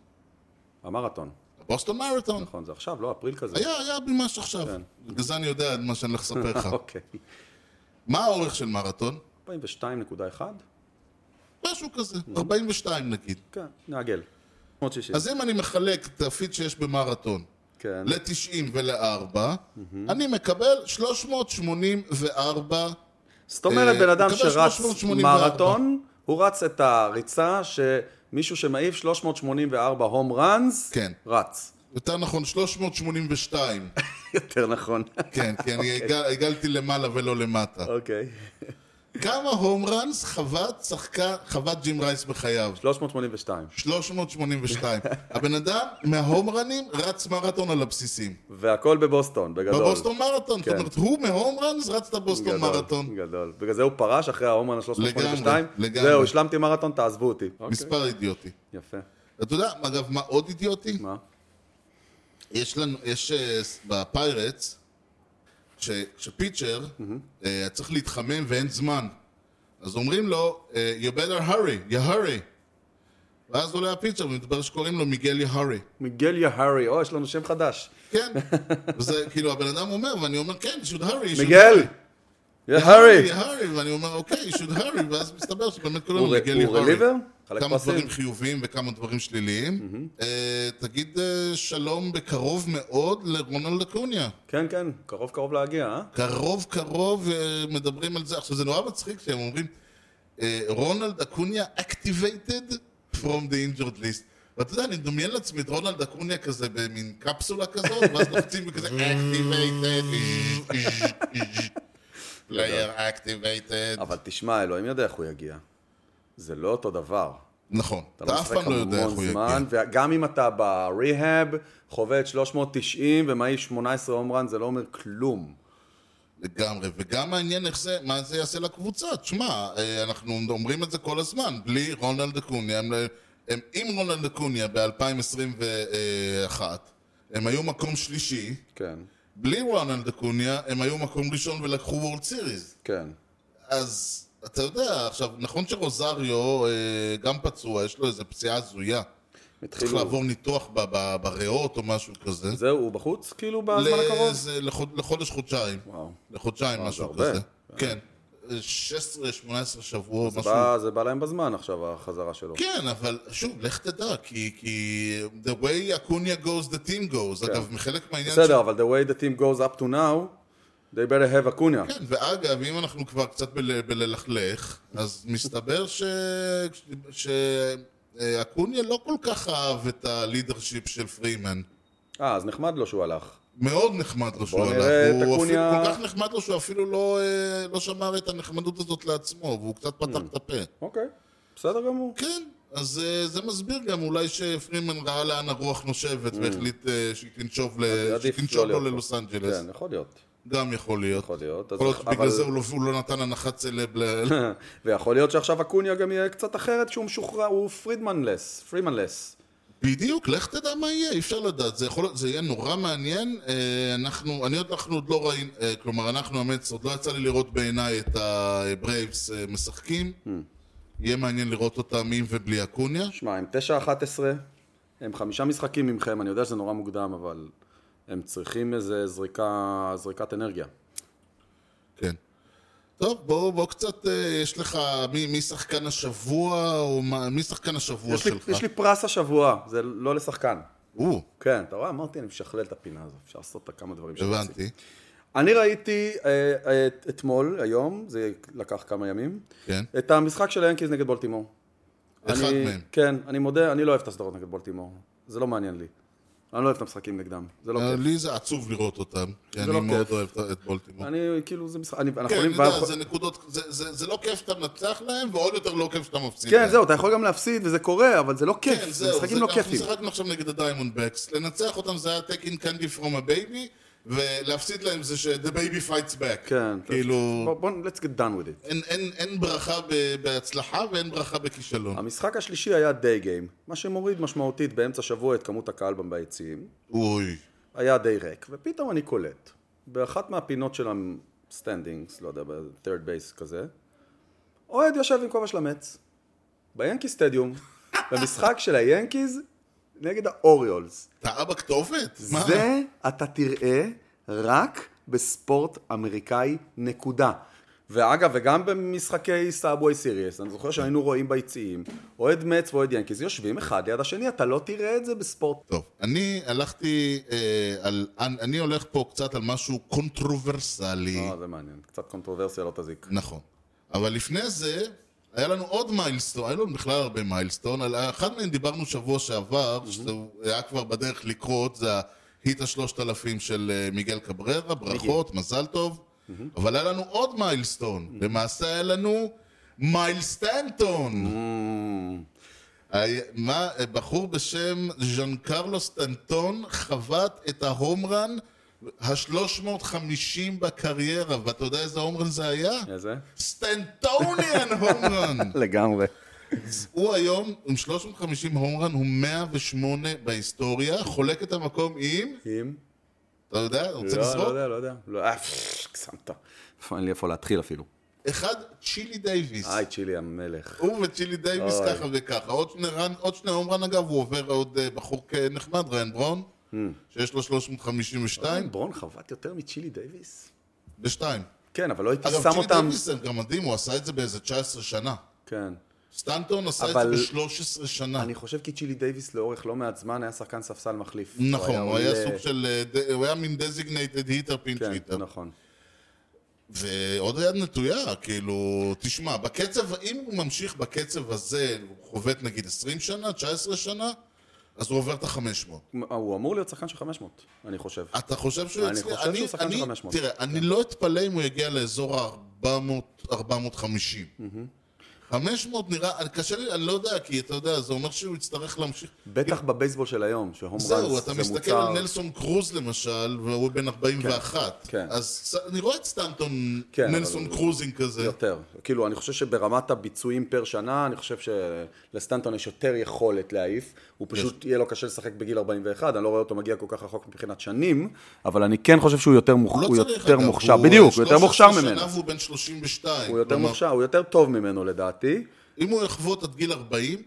המרתון. בוסטון מרתון. נכון, זה עכשיו, לא אפריל כזה. היה, היה ממש עכשיו. כן. בגלל זה אני יודע מה שאני הולך לספר לך. אוקיי. מה האורך של מרתון? 42.1? משהו כזה, 42 נגיד. כן, נעגל. 360. אז אם אני מחלק את הפיד שיש במרתון כן. ל-90 ול-4, אני מקבל 384, זאת אומרת, אה, בן אדם שרץ 384. מרתון, הוא רץ את הריצה שמישהו שמעיף 384 הום ראנס, כן. רץ. יותר נכון 382. יותר נכון. כן, כי אני הגע- הגלתי למעלה ולא למטה. אוקיי. כמה הום ראנס חוות שחקן, חוות ג'ים רייס בחייו? 382. 382. הבן אדם מההום ראנים רץ מרתון על הבסיסים. והכל בבוסטון, בגדול. בבוסטון מרתון. כן. זאת אומרת, הוא מהום ראנס רץ את הבוסטון גדול, מרתון. גדול. בגלל זה הוא פרש אחרי ההומן ה-382. לגמרי, לגמרי. זהו, השלמתי מרתון, תעזבו אותי. מספר אידיוטי. יפה. אתה יודע, אגב, מה עוד אידיוטי? מה? יש לנו, יש אה, בפיירטס, כש- כשפיצ'ר אה, צריך להתחמם ואין זמן, אז אומרים לו, אה, you better hurry, you hurry. ואז עולה הפיצ'ר ומתברר שקוראים לו מיגל יהרי. מיגל יהרי, או, יש לנו שם חדש. כן, וזה כאילו הבן אדם אומר, ואני אומר, כן, you should hurry, מיגל! hurry." יהרי! יהרי, ואני אומר, אוקיי, you should hurry, ואז מסתבר שבאמת קוראים לו הוא מיגל הוא יהרי. רליבר? חלק כמה פרסים? דברים חיוביים וכמה דברים שליליים. אה, תגיד אה, שלום בקרוב מאוד לרונלד אקוניה. כן, כן, קרוב קרוב להגיע, אה? קרוב קרוב אה, מדברים על זה. עכשיו זה נורא מצחיק שהם אומרים רונלד אקוניה activated from the injured list. ואתה יודע, אני מדמיין לעצמי את רונלד אקוניה כזה במין קפסולה כזאת, ואז לוחצים וכזה activated, player activated. אבל תשמע, אלוהים יודע איך הוא יגיע. זה לא אותו דבר. נכון, אתה אתה לא אף פעם לא יודע איך הוא יגיע. וגם אם אתה בריהאב, חווה את 390 ומעיף 18 הום רן, זה לא אומר כלום. לגמרי, וגם מעניין איך זה, מה זה יעשה לקבוצה. תשמע, אה, אנחנו אומרים את זה כל הזמן, בלי רונלד אקוניה, הם, הם עם רונלד אקוניה ב-2021, הם היו מקום שלישי, כן, בלי רונלד אקוניה, הם היו מקום ראשון ולקחו וורד סיריס. כן. אז אתה יודע, עכשיו, נכון שרוזריו אה, גם פצוע, יש לו איזה פציעה הזויה. צריך. לעבור ניתוח ב- ב- בריאות או משהו כזה. זהו, הוא בחוץ כאילו בזמן הקרוב? לזה- לחוד- לחודש-חודשיים. וואו. לחודשיים, זה משהו הרבה. כזה. כן. 16-18 שבועות, זה משהו. בא- זה בא להם בזמן עכשיו, החזרה שלו. כן, אבל שוב, לך תדע, כי, כי the way אקוניה goes, the team goes. אגב, מחלק מהעניין... כן. בסדר, אבל the way the team goes up to now, they better have אקוניה. כן, ואגב, אם אנחנו כבר קצת בל, בללכלך, אז מסתבר ש... ש... אקוניה לא כל כך אהב את הלידרשיפ של פרימן. אה, אז נחמד לו שהוא הלך. מאוד נחמד לו שהוא הלך. הוא אקוניה- אפילו, כל כך נחמד לו שהוא אפילו לא, אה, לא שמר את הנחמדות הזאת לעצמו, והוא קצת פתח את הפה. אוקיי, בסדר גמור. כן, אז אה, זה מסביר גם אולי שפרימן ראה לאן הרוח נושבת והחליט אה, שהיא תנשוב ל- עדיף שהיא תנשוב לא לו. ללוס אנג'לס. כן, יכול להיות. גם יכול להיות. יכול להיות. יכול להיות אבל- שבגלל זה הוא לא- הוא לא נתן הנחת סלב ל... ויכול להיות שעכשיו אקוניה גם יהיה קצת אחרת שהוא משוחרר, הוא Freemanless, Freemanless. בדיוק, לך תדע מה יהיה, אי אפשר לדעת, זה יכול זה יהיה נורא מעניין, אה, אנחנו, אני עוד, אנחנו עוד לא ראינו, אה, כלומר אנחנו המץ, עוד לא יצא לי לראות בעיניי את הברייבס אה, משחקים, Hmm. יהיה מעניין לראות אותם עם ובלי אקוניה, שמע, הם 9-11, הם חמישה משחקים ממכם, אני יודע שזה נורא מוקדם, אבל הם צריכים איזה זריקה, זריקת אנרגיה. כן. טוב, בוא, בוא קצת, אה, יש לך, מי, מי שחקן השבוע, או מה, מי שחקן השבוע יש לי, שלך? יש לי פרס השבוע, זה לא לשחקן. או, כן, אתה רואה, אמרתי, אני משכלל את הפינה הזו, אפשר לעשות אותה כמה דברים שרציתי. הבנתי, אני ראיתי אה, אה, אתמול, היום, זה לקח כמה ימים, כן. את המשחק של היאנקיז נגד בולטימור. אחד אני- מהם. כן, אני מודה, אני לא אוהב את הסדרות נגד בולטימור. זה לא מעניין לי. אני לא אוהב את המשחקים נגדם, זה לא אה, כיף. לי זה עצוב לראות אותם, כי אני לא מאוד כיף. אוהב את- בולטימור. אני, כאילו, זה משחק, אני, אנחנו כן, אני יכולים... ואנחנו- זה נקודות, זה- זה זה לא כיף שאתה מנצח להם, ועוד יותר לא כיף שאתה מפסיד כן. זהו, אתה יכול גם להפסיד, וזה קורה, אבל זה לא כיף, כן, זה זהו, משחקים זה- לא אנחנו כיפים. שיחקנו עכשיו נגד הדיימונד בקס, לנצח אותם זה היה taking candy from a baby, ולהפסיד להם זה ש- the baby fights back. כן, כאילו, בוא, let's get done with it. אין- אין- אין ברכה ב- בהצלחה ואין ברכה בכישלון. המשחק השלישי היה day game, מה שמוריד משמעותית באמצע השבוע את כמות הקהל ביציעים. אוי. היה די ריק, ופתאום אני קולט, באחת מהפינות של ה standings, לא יודע, ב-third base כזה, אוהד יושב עם כובע של המץ, ביאנקי סטדיום, במשחק של היאנקיז נגד האוריולס. טעה בכתובת? מה? זה אתה תראה רק בספורט אמריקאי, נקודה. ואגב, וגם במשחקי Subway Series, אני זוכר שהיינו רואים ביציעים, אוהד מצ ואוהד ינקיז יושבים אחד ליד השני, אתה לא תראה את זה בספורט. טוב, אני הלכתי אה, על... אני אני הולך פה קצת על משהו קונטרוברסלי. אה, זה מעניין, קצת קונטרוברסיה לא תזיק. נכון. אבל לפני זה, היה לנו עוד milestone, היה לנו בכלל הרבה milestone, על אחד מהם דיברנו שבוע שעבר, שזה היה כבר בדרך לקרות, זה ה hit השלושת אלפים של אה, מיגל קבררה, ברכות, מזל טוב. אבל היה לנו עוד milestone, למעשה היה לנו מיילסטנטון. מה, בחור בשם ז'אן קרלוס סטנטון חבט את ה home run ה-350 בקריירה, ואתה יודע איזה home run זה היה? איזה? Stantonian home run! לגמרי. הוא היום עם 350 home run, הוא 108 בהיסטוריה, חולק את המקום עם... עם? אתה יודע? רוצה לא, לא לזרוק? יודע, לא יודע. לא, אה, שמת. אין לי איפה להתחיל אפילו. אחד, צ'ילי דייוויס. היי, צ'ילי המלך. הוא וצ'ילי דייוויס. ככה וככה. עוד שני, home run אגב, הוא עובר עוד אה, בחור נחמד, ריאן בראון. שיש לו 352, בראון חבט יותר מצ'ילי דייוויס? בשתיים. כן, אבל לא הייתי אגב, שם צ'ילי אותם... דייוויס זה גם מדהים, הוא עשה את זה באיזה 19 שנה. כן. סטנטון עשה אבל- את זה ב-13 שנה. אני חושב כי צ'ילי דייוויס לאורך לא מעט זמן היה שחקן ספסל מחליף. נכון, הוא היה עולה- סוג של, אה, הוא היה מין designated hitter, pinch כן, hitter. נכון. ועוד יד נטויה, כאילו, תשמע, בקצב, אם הוא ממשיך בקצב הזה, הוא חובט נגיד 20 שנה, 19 שנה, אז הוא עובר את ה-500. הוא אמור להיות שחקן של 500, אני חושב. אתה חושב שהוא אני יצליח? חושב שהוא שחקן של 500. תראה, אני לא אתפלא אם הוא יגיע לאזור ה-400, 450. 500 נראה, קשה לי, אני לא יודע, כי אתה יודע, זה אומר שהוא יצטרך להמשיך. בטח בבייסבול של היום, שהום זהו, ראנס אתה זה מסתכל מוצר... על נלסון קרוז למשל, והוא בן 41. כן. אז ס- אני רואה את סטנטון, כן, נלסון קרוז כזה. יותר. כאילו, אני חושב שברמת הביצועים פר שנה, אני חושב שלסטנטון יש יותר יכולת להעיף. הוא פשוט, יהיה לו קשה לשחק בגיל 41, אני לא רואה אותו מגיע כל כך רחוק מבחינת שנים, אבל אני כן חושב שהוא יותר, לא מוכשר. בדיוק, הוא יותר מוכשר 13 ממנו. שנה והוא בן 32. הוא יותר מוכשר, הוא יותר טוב ממנו לדעתי. אם הוא יחבוט עד גיל 40,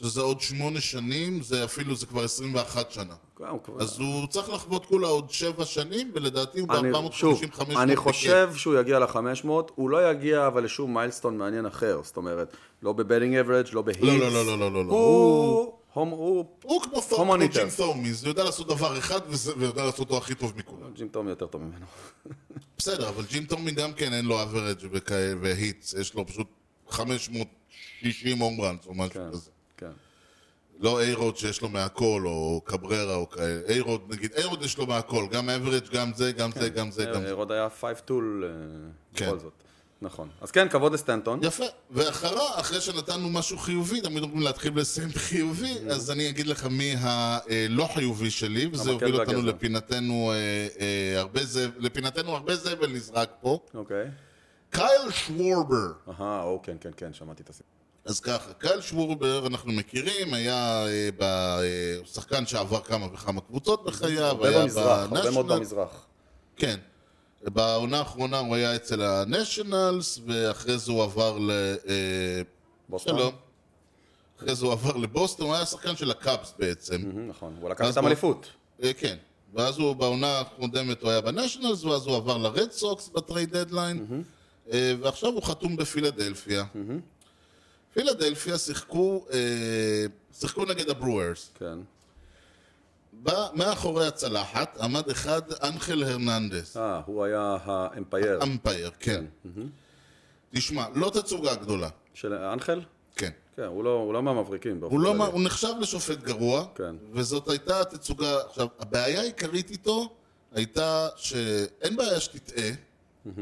שזה עוד 8 שנים, זה אפילו, זה כבר 21 שנה. הוא כבר- אז הוא צריך לחבוט כולה עוד 7 שנים, ולדעתי הוא אני, שוב, ב-455 אני חושב שהוא יגיע ל-500, הוא לא יגיע אבל לשום milestone מעניין אחר, זאת אומרת, לא ב batting average, לא ב hits. לא, לא, לא, לא, לא, לא, לא. הוא... הום- הוא... הוא כמו תום- כמו. ג'ים תומי, הוא יודע לעשות דבר אחד וזה- ויודע לעשות אותו הכי טוב מכולם. ג'ים טומי יותר טוב ממנו. בסדר, אבל ג'ים תומי גם כן אין לו average ו hits, יש לו פשוט 560 home runs או משהו כן, כזה. כן. לא איירוד שיש לו מהכל, או קבררה, או כאלה. איירוד, נגיד, איירוד יש לו מהכל, גם average, גם זה, גם זה, גם זה, גם זה. רוד היה five tool כן. בכל זאת. נכון. אז כן, כבוד לסטנטון. יפה, ואחריו, אחרי שנתנו משהו חיובי, תמיד אומרים להתחיל ולסיים חיובי, אז אני אגיד לך מי הלא חיובי שלי, וזה יוביל אותנו. לפינתנו אה, אה, הרבה זבל, לפינתנו הרבה זבל נזרק פה. אוקיי. קייל שוורבר. אהה, או, כן, כן, כן, שמעתי את הסיפור. אז ככה, קייל שוורבר אנחנו מכירים, היה אה, ב- אה, שחקן שעבר כמה וכמה קבוצות בחייו, הרבה היה במזרח, הרבה מאוד במזרח. כן. בעונה האחרונה הוא היה אצל הנשיונלס, ואחרי זה הוא עבר ל... אה, בוסטון? שלום. אחרי זה הוא עבר לבוסטון, הוא היה שחקן של הקאבס בעצם. נכון, הוא לקח איתם בוא- אליפות. אה, כן. ואז הוא בעונה הקודמת הוא היה בנשיונלס, ואז הוא עבר לרד סוקס ב trade deadline, אה, ועכשיו הוא חתום בפילדלפיה. פילדלפיה שיחקו, אה, שיחקו נגד הברוארס. כן. בא מאחורי הצלחת עמד אחד אנחל הרננדס. אה, הוא היה האמפייר. אמפייר, כן. תשמע, לא תצוגה גדולה. של אנחל? כן. כן, הוא לא- הוא לא מהמבריקים. הוא, לא. מה- הוא נחשב לשופט גרוע, כן. וזאת הייתה התצוגה... עכשיו, הבעיה העיקרית איתו הייתה שאין בעיה שתטעה,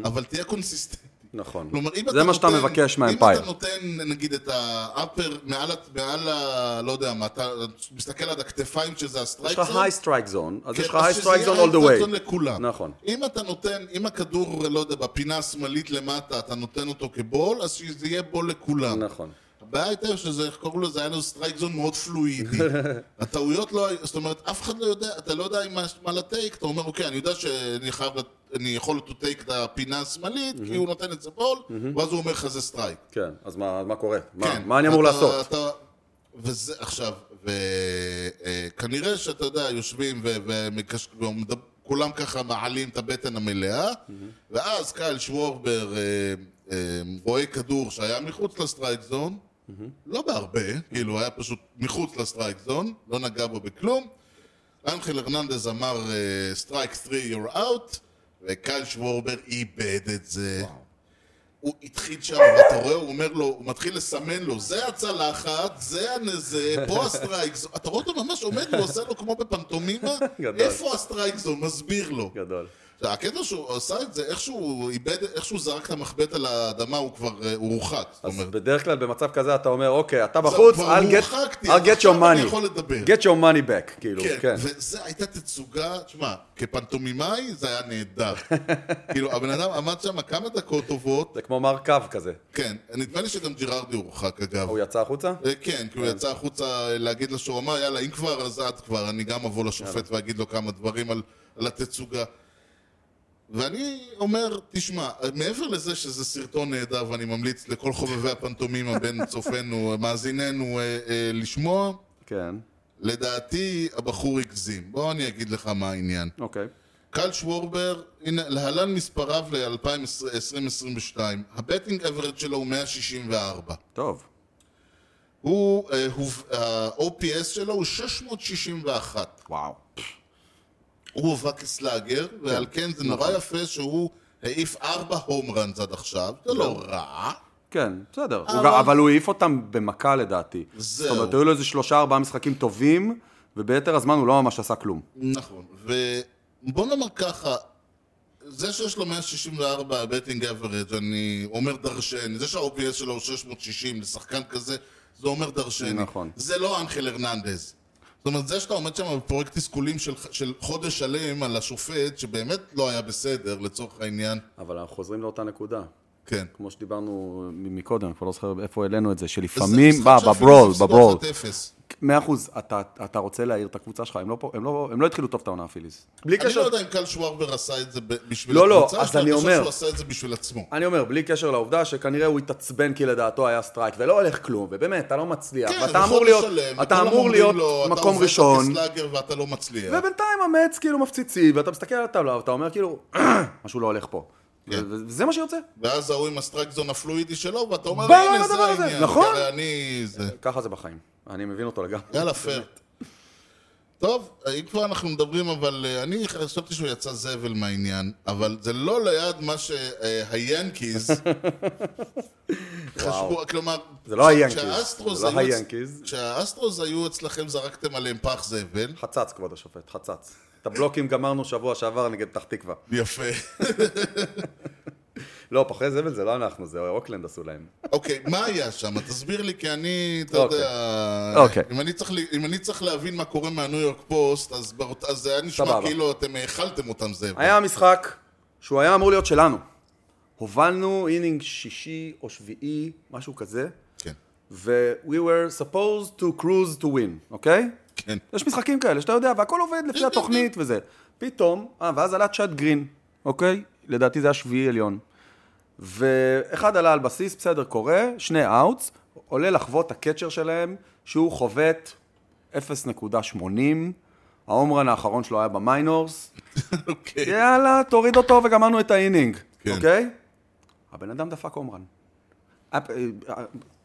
אבל תהיה קונסיסטנטי. נכון. כלומר, אם זה מה שאתה נותן- מבקש אם מה umpire. אתה נותן, נגיד, את ה upper מעל, מעל ה... לא יודע מה, אתה מסתכל על הכתפיים שזה יש ה strike לך zone, high strike zone, אז כן, יש לך high strike zone all the way. לכולם. נכון. אם אתה נותן, אם הכדור, לא יודע, בפינה השמאלית למטה, אתה נותן אותו כ ball, אז שזה יהיה ball לכולם. נכון. הבעיה הייתה שזה, איך קראו לזה, היה לו strike zone מאוד פלואידי. הטעויות לא היו, זאת אומרת, אף אחד לא יודע, אתה לא יודע מה- מה ל take, אתה אומר, אוקיי, אני יודע שאני חייב, אני יכול to take את הפינה השמאלית, כי הוא נותן את זה ball, ואז הוא אומר לך זה strike. כן, אז מה מה קורה? מה- כן, מה אני אמור אתה- לעשות? אתה, וזה, עכשיו, וכנראה שאתה יודע, יושבים וכולם ככה מעלים את הבטן המלאה, ואז קייל שוורבר אה, אה, רואה כדור שהיה מחוץ ל strike zone, לא בהרבה, כאילו היה פשוט מחוץ ל strike zone, לא נגע בו בכלום. אנחל הרננדז אמר strike 3 you're out, וקייל שוורבר איבד את זה. הוא התחיל שם, ואתה רואה, הוא אומר לו, הוא מתחיל לסמן לו, זה הצלחת, זה הנזה, פה ה strike zone. אתה רואה אותו ממש עומד ועושה לו כמו בפנטומימה. איפה ה strike zone, מסביר לו. גדול. הקטע שהוא עשה את זה, איכשהו איבד, איכשהו זרק את המחבט על האדמה, הוא כבר, אה, הוא הורחק. אז אומרת, בדרך כלל במצב כזה אתה אומר, אוקיי, אתה בחוץ, I'll get- I'll get your money. get your money back, כאילו, כן, כן. וזה הייתה תצוגה, תשמע, כפנטומימאי זה היה נהדר. כאילו, הבן אדם עמד שם כמה דקות טובות, זה כמו מר קו כזה. כן, נדמה לי שגם ג'ירארדי הורחק אגב. הוא יצא החוצה? אה, כן, כי הוא יצא החוצה אה, להגיד אמר, יאללה, אם כבר, אז את כבר, אני גם אבוא לשופט ואגיד לו כמה דברים על התצוגה. ואני אומר, תשמע, מעבר לזה שזה סרטון נהדר ואני ממליץ לכל חובבי הפנטומימה בין צופינו, מאזיננו, אה, אה, לשמוע, כן. לדעתי הבחור הגזים. בוא אני אגיד לך מה העניין. אוקיי. קל שוורבר, הנה, להלן מספריו ל-2022. הבטינג אברד שלו הוא 164. טוב. הוא, אה, הוא- ה-OPS שלו הוא 661. וואו. הוא הובא כסלאגר, ועל כן זה נורא נכון. יפה שהוא העיף ארבע הום ראנס עד עכשיו. זה לא רע. כן, בסדר. אבל- הוא העיף אותם במכה לדעתי. זהו. זאת אומרת, היו לו איזה שלושה ארבעה משחקים טובים, וביתר הזמן הוא לא ממש עשה כלום. נכון. ובוא נאמר ככה, זה שיש לו 164 הבטינג אברד, אני אומר דרשני. זה שה-OPS שלו הוא 660 לשחקן כזה, זה אומר דרשני. נכון. זה לא אנחל הרננדז. זאת אומרת, זה שאתה עומד שם בפרויקט תסכולים של, של חודש שלם על השופט, שבאמת לא היה בסדר, לצורך העניין, אבל אנחנו חוזרים לאותה נקודה. כן. כמו שדיברנו מקודם, אני כבר לא זוכר איפה העלינו את זה, שלפעמים, בא, בברול, בברול. 1-0. מאה אחוז, אתה, אתה רוצה להעיר את הקבוצה שלך, הם לא, הם לא, הם לא התחילו טוב את העונה הפיליס. בלי אני קשר, לא יודע אם קל שוורבר עשה את זה ב- בשביל לא, לא, הקבוצה אז שלו, אני חושב אומר- שהוא עשה את זה בשביל עצמו. אני אומר, בלי קשר לעובדה שכנראה הוא התעצבן כי לדעתו היה סטרייק, ולא הולך כלום, ובאמת, אתה לא מצליח, כן, ואתה אמור להיות, שלם, אתה אמור להיות לו, אתה מקום עובד ראשון, כ slugger ואתה לא מצליח. ובינתיים המטס כאילו מפציצים, ואתה מסתכל על הטבלה, ואתה אומר כאילו, משהו לא הולך פה. כן. וזה מה שיוצא. ואז ההוא עם ה strike zone הפלואידי שלו, ואתה אומר, הנה זה העניין. נכון? אני... זה... ככה זה בחיים. אני מבין אותו לגמרי. יאללה, פייר. טוב, אם כבר אנחנו מדברים, אבל אה, אני חשבתי שהוא יצא זבל מהעניין, אבל זה לא ליד מה שהיאנקיז חשבו, כלומר... זה לא היאנקיז, זה לא היאנקיז. כשהאסטרוס היו אצלכם, זרקתם עליהם פח זבל. חצץ, כבוד השופט, חצץ. את הבלוקים גמרנו שבוע שעבר נגד פתח תקווה. יפה. לא, פחי זבל זה לא אנחנו, זה אוקלנד עשו להם. אוקיי, מה היה שם? תסביר לי, כי אני, אתה אוקיי. יודע... אוקיי. אם אני צריך להבין מה קורה מהניו יורק פוסט, אז זה היה נשמע. כאילו אתם האכלתם אותם זבל. היה משחק שהוא היה אמור להיות שלנו. הובלנו inning שישי או שביעי, משהו כזה, כן, ו- we were supposed to cruise to win, אוקיי? כן. יש משחקים כאלה שאתה יודע, והכל עובד לפי התוכנית וזה. פתאום, אה, ואז עלה צ'אט גרין, אוקיי? לדעתי זה היה שביעי עליון. ואחד עלה על בסיס, בסדר, קורה, שני outs, עולה לחבוט ה catcher שלהם, שהוא חובט 0.80, ה home run האחרון שלו היה ב minors, אוקיי. יאללה, תוריד אותו וגמרנו את ה inning, כן. אוקיי? הבן אדם דפק home run.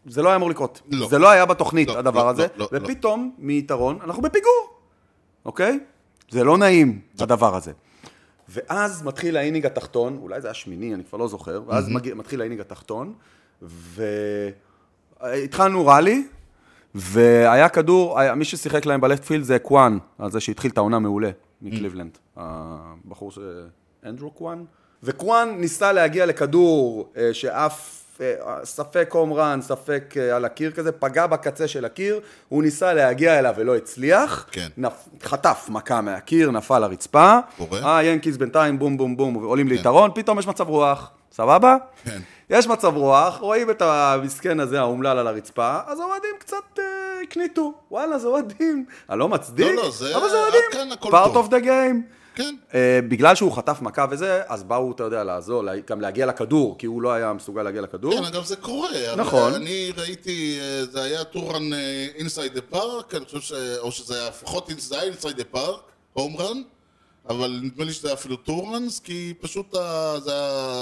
זה לא היה אמור לקרות. לא. זה לא היה בתוכנית, לא, הדבר לא, הזה. לא, לא, ופתאום, מיתרון, אנחנו בפיגור, אוקיי? זה לא נעים, הדבר הזה. ואז מתחיל ה inning התחתון, אולי זה היה שמיני, אני כבר לא זוכר, ואז מגיע, מתחיל ה inning התחתון, והתחלנו rally, והיה כדור, היה, מי ששיחק להם ב left field זה קוואן, על זה שהתחיל את העונה מעולה, מקליבלנד. הבחור ש... אנדרו קוואן? וקוואן ניסה להגיע לכדור אה. אה, ספק home run, ספק אה, על הקיר כזה, פגע בקצה של הקיר, הוא ניסה להגיע אליו ולא הצליח, כן. נפ... חטף מכה מהקיר, נפל לרצפה, קורה. היאנקיז בינתיים בום בום בום עולים ליתרון, פתאום יש מצב רוח, סבבה? כן. יש מצב רוח, רואים את המסכן הזה האומלל על הרצפה, אז האוהדים קצת אה, הקניטו, וואלה זה אוהדים, אני לא מצדיק, לא, לא, זה- אבל זה אוהדים, part טוב. of the game. כן. אה, בגלל שהוא חטף מכה וזה, אז באו, אתה יודע, לעזור, גם להגיע לכדור, כי הוא לא היה מסוגל להגיע לכדור. כן, אגב זה קורה. נכון. אני ראיתי, אה, זה היה two run inside the park, אני חושב ש... או שזה היה לפחות inside the park, home run, אבל נדמה לי שזה היה אפילו two runs, כי פשוט ה- זה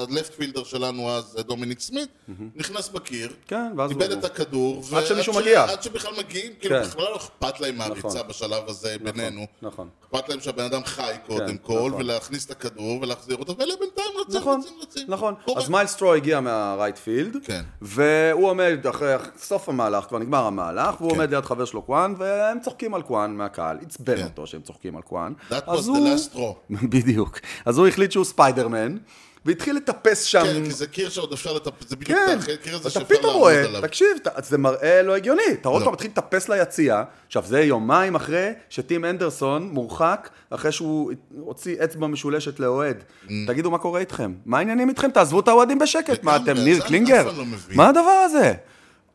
ה left fielder שלנו אז, דומיניק סמית, נכנס בקיר, כן, ואז איבד הוא- את הכדור, עד שמישהו ש- מגיע. עד שבכלל מגיעים, כאילו כן. בכלל לא אכפת להם מהריצה נכון. בשלב הזה בינינו. נכון. אכפת להם שהבן אדם חי קודם כן, כל, נכון. ולהכניס את הכדור ולהחזיר אותו, ואלה בינתיים רצים, נכון, רצים, רצים. נכון. קורה. אז מיילס סטרו הגיע מה right field, כן. והוא עומד אחרי סוף המהלך, כבר נגמר המהלך, והוא כן. עומד ליד חבר שלו קוואן, והם צוחקים על קוואן מהקהל, עצבן כן. אותו שהם צוחקים על קוואן. That אז was the last straw. בדיוק. אז הוא החליט שהוא ספיידרמן, והתחיל לטפס שם. כן, כי זה קיר שעוד אפשר לטפס, זה בדיוק כן, הקיר הזה אתה שאפשר פתאום לעמוד רואה, עליו. תקשיב, אתה- זה מראה לא הגיוני, אתה רואה לא. אותו מתחיל לטפס ליציע, עכשיו זה יומיים אחרי שטים אנדרסון מורחק, אחרי שהוא הוציא אצבע משולשת לאוהד. Mm. תגידו מה קורה איתכם? מה העניינים איתכם? תעזבו את האוהדים בשקט, מה אתם, ניר קלינגר? פעם לא. מה הדבר הזה?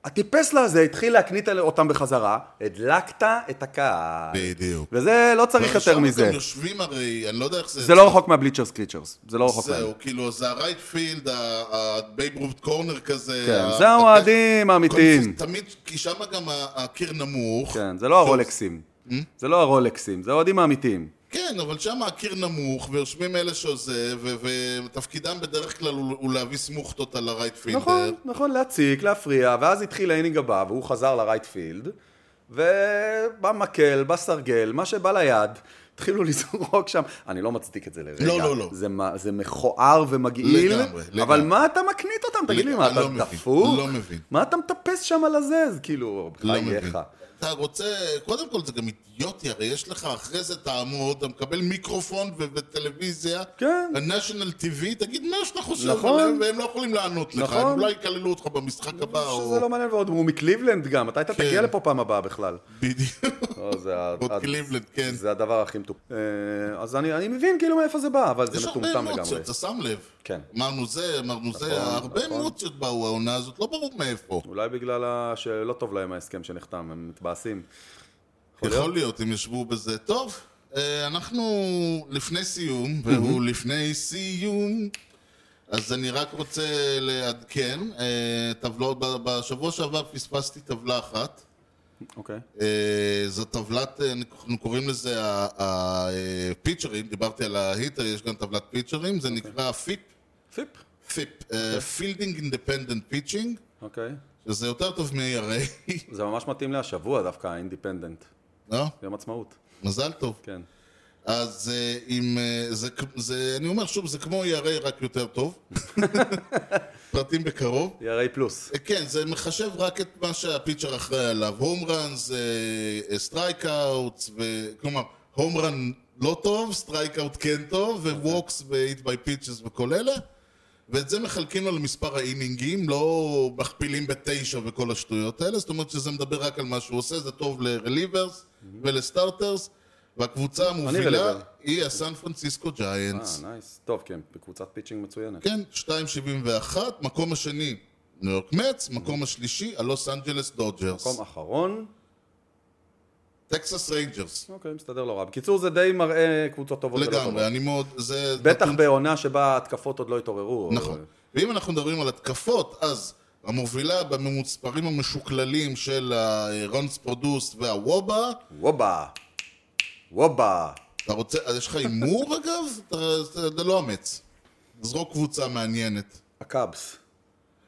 הטיפס לזה התחיל להקנית אותם בחזרה, הדלקת את הקהל. בדיוק. וזה לא צריך יותר מזה. גם יושבים הרי, אני לא יודע איך זה... זה לא רחוק מה bleachers creatures, זה לא רחוק מהם. זהו, כאילו, זה ה right field, הבייב רוט corner כזה. כן, זה האוהדים האמיתיים. תמיד, כי שם גם הקיר נמוך. כן, זה לא הרולקסים. זה לא הרולקסים, זה האוהדים האמיתיים. כן, אבל שם הקיר נמוך, ויושבים אלה שזה, ותפקידם בדרך כלל הוא הוא להביא סמוכתות על ה right fielder. נכון, נכון, להציק, להפריע, ואז התחיל ה inning הבא, והוא חזר ל right field, ובמקל, בסרגל, מה שבא ליד, התחילו לזרוק שם, אני לא מצדיק את זה לרגע. לא, לא, לא. זה, זה מכוער ומגעיל, לגמרי, לגמרי. אבל מה אתה מקנית אותם? תגיד לי, מה, אתה לא דפוק? לא מבין. מה אתה מטפס שם על הזה? זה כאילו, לא בחייך. מבין. אתה רוצה, קודם כל זה גם אידיוטי, הרי יש לך אחרי זה תעמוד, אתה מקבל מיקרופון וטלוויזיה, כן. ה-National TV, תגיד מה שאתה חושב נכון. עליהם, והם לא יכולים לענות לך, נכון. הם אולי יקללו אותך במשחק הבא, או... שזה לא מעניין, ועוד הוא מקליבלנד גם, אתה כן. תגיע לפה פעם הבאה בכלל? בדיוק. לא, עוד ה- קליבלנד, כן. זה הדבר הכי מטופ... אה, אז אני אני מבין כאילו מאיפה זה בא, אבל יש זה הרבה מטומטם לגמרי. אמוציות, אתה שם לב. כן. אמרנו זה, אמרנו זה, נכון, הרבה נכון. אמוציות באו העונה הזאת, לא ברור מאיפה. אולי בגלל שלא טוב להם ההסכם שנחתם, הם מתבאסים. יכול יכול להיות, אם ישבו בזה. טוב, אה, אנחנו לפני סיום, והוא לפני סיום, אז אני רק רוצה לעדכן, אה, טבלות, בשבוע שעבר פספסתי טבלה אחת. אוקיי. אה, זו טבלת, אנחנו קוראים לזה הפיצ'רים, דיברתי על ההיטר, יש גם טבלת פיצ'רים, זה נקרא FIP, FIP. FIP, fielding independent pitching, אוקיי. שזה יותר טוב מ-ERA, זה ממש מתאים להשבוע דווקא, ה independent. לא? יום עצמאות. מזל טוב. כן. אז אה, אם אה, זה, זה, אני אומר שוב, זה כמו ERA רק יותר טוב. פרטים בקרוב. ERA plus. אה, כן, זה מחשב רק את מה שה pitcher אחראי עליו. home runs, strikeouts, כלומר, home run לא טוב, strikeout כן טוב, ו-walks ו-hit by pitches וכל אלה. ואת זה מחלקים לו למספר האינינגים, לא מכפילים בתשע וכל השטויות האלה, זאת אומרת שזה מדבר רק על מה שהוא עושה, זה טוב ל-relievers ול-starters, והקבוצה המובילה. היא הסן פרנסיסקו אה, ג'יינטס. Nice. טוב, כן, בקבוצת pitching מצוינת. כן, 2.71, מקום השני ניו יורק מצ, מקום השלישי הלוס אנג'לס דודג'רס. מקום אחרון, טקסס ריינג'רס. אוקיי, מסתדר לא רע. בקיצור, זה די מראה קבוצות טובות ולא טובות. לגמרי, אני מאוד, זה... בטח נתון- בעונה שבה ההתקפות עוד לא התעוררו. נכון. ואם אנחנו מדברים על התקפות, אז המובילה במספרים המשוקללים של הרונס פרודוס והוובה, וובה. וובה. אתה רוצה, יש לך הימור אגב? אתה- לא אמץ. זרוק קבוצה מעניינת. הקאבס.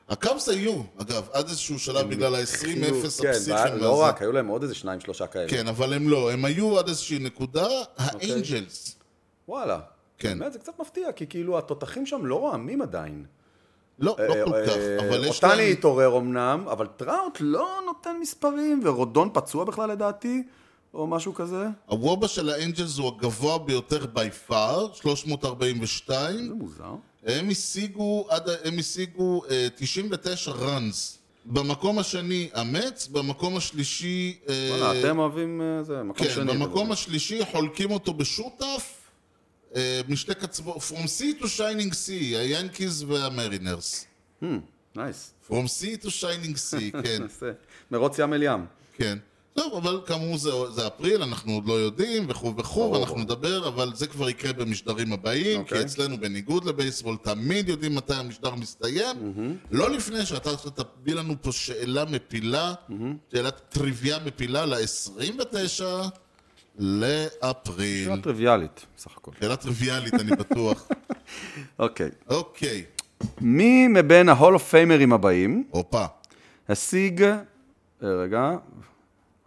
הקאבס היו, אגב, עד איזשהו שלב בגלל ה-20-0 כן, הפסיכיים. לא. רק, היו להם עוד איזה שניים, שלושה כאלה. כן, אבל הם לא, הם היו עד איזושהי נקודה, האנג'לס. וואלה. כן. באמת, זה קצת מפתיע, כי כאילו התותחים שם לא רועמים עדיין. לא, לא כל אה, כך, אה, אבל יש אותני להם... התעורר אמנם, אבל טראוט לא נותן מספרים, ורודון פצוע בכלל לדעתי, או משהו כזה. הוובה של האנג'לס הוא הגבוה ביותר by far, 342. זה מוזר. הם השיגו, עד, הם השיגו אה, 99 ראנס. במקום השני המץ, במקום השלישי... אה, וואלה, אתם אוהבים אה, זה, מקום כן, שני. במקום אתם השלישי חולקים אותו בשותף אה, משתי קצוות, From Sea to Shining Sea, היאנקיז והמרינרס. Nice. From Sea to Shining Sea, כן. מרוץ ים אל ים. כן. טוב, אבל כאמור זה, זה אפריל, אנחנו עוד לא יודעים, וכו' וכו', ברור. ואנחנו נדבר, אבל זה כבר יקרה במשדרים הבאים, אוקיי. כי אצלנו בניגוד לבייסבול תמיד יודעים מתי המשדר מסתיים, לא לפני שאתה תביא לנו פה שאלה מפילה, שאלת טריוויה מפילה ל-29 לאפריל. שאלה טריוויאלית, בסך הכל. שאלה טריוויאלית, אני בטוח. אוקיי. אוקיי, מי מבין ה-Hall of Famer ים הבאים הופה. השיג, אה, רגע,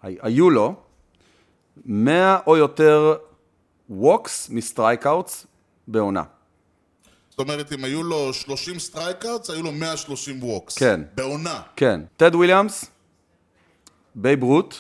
היו לו 100 או יותר walks מ-strikeouts בעונה. זאת אומרת, אם היו לו 30 strikeouts, היו לו 130 walks. כן. בעונה. כן, טד וויליאמס, בייב רוט,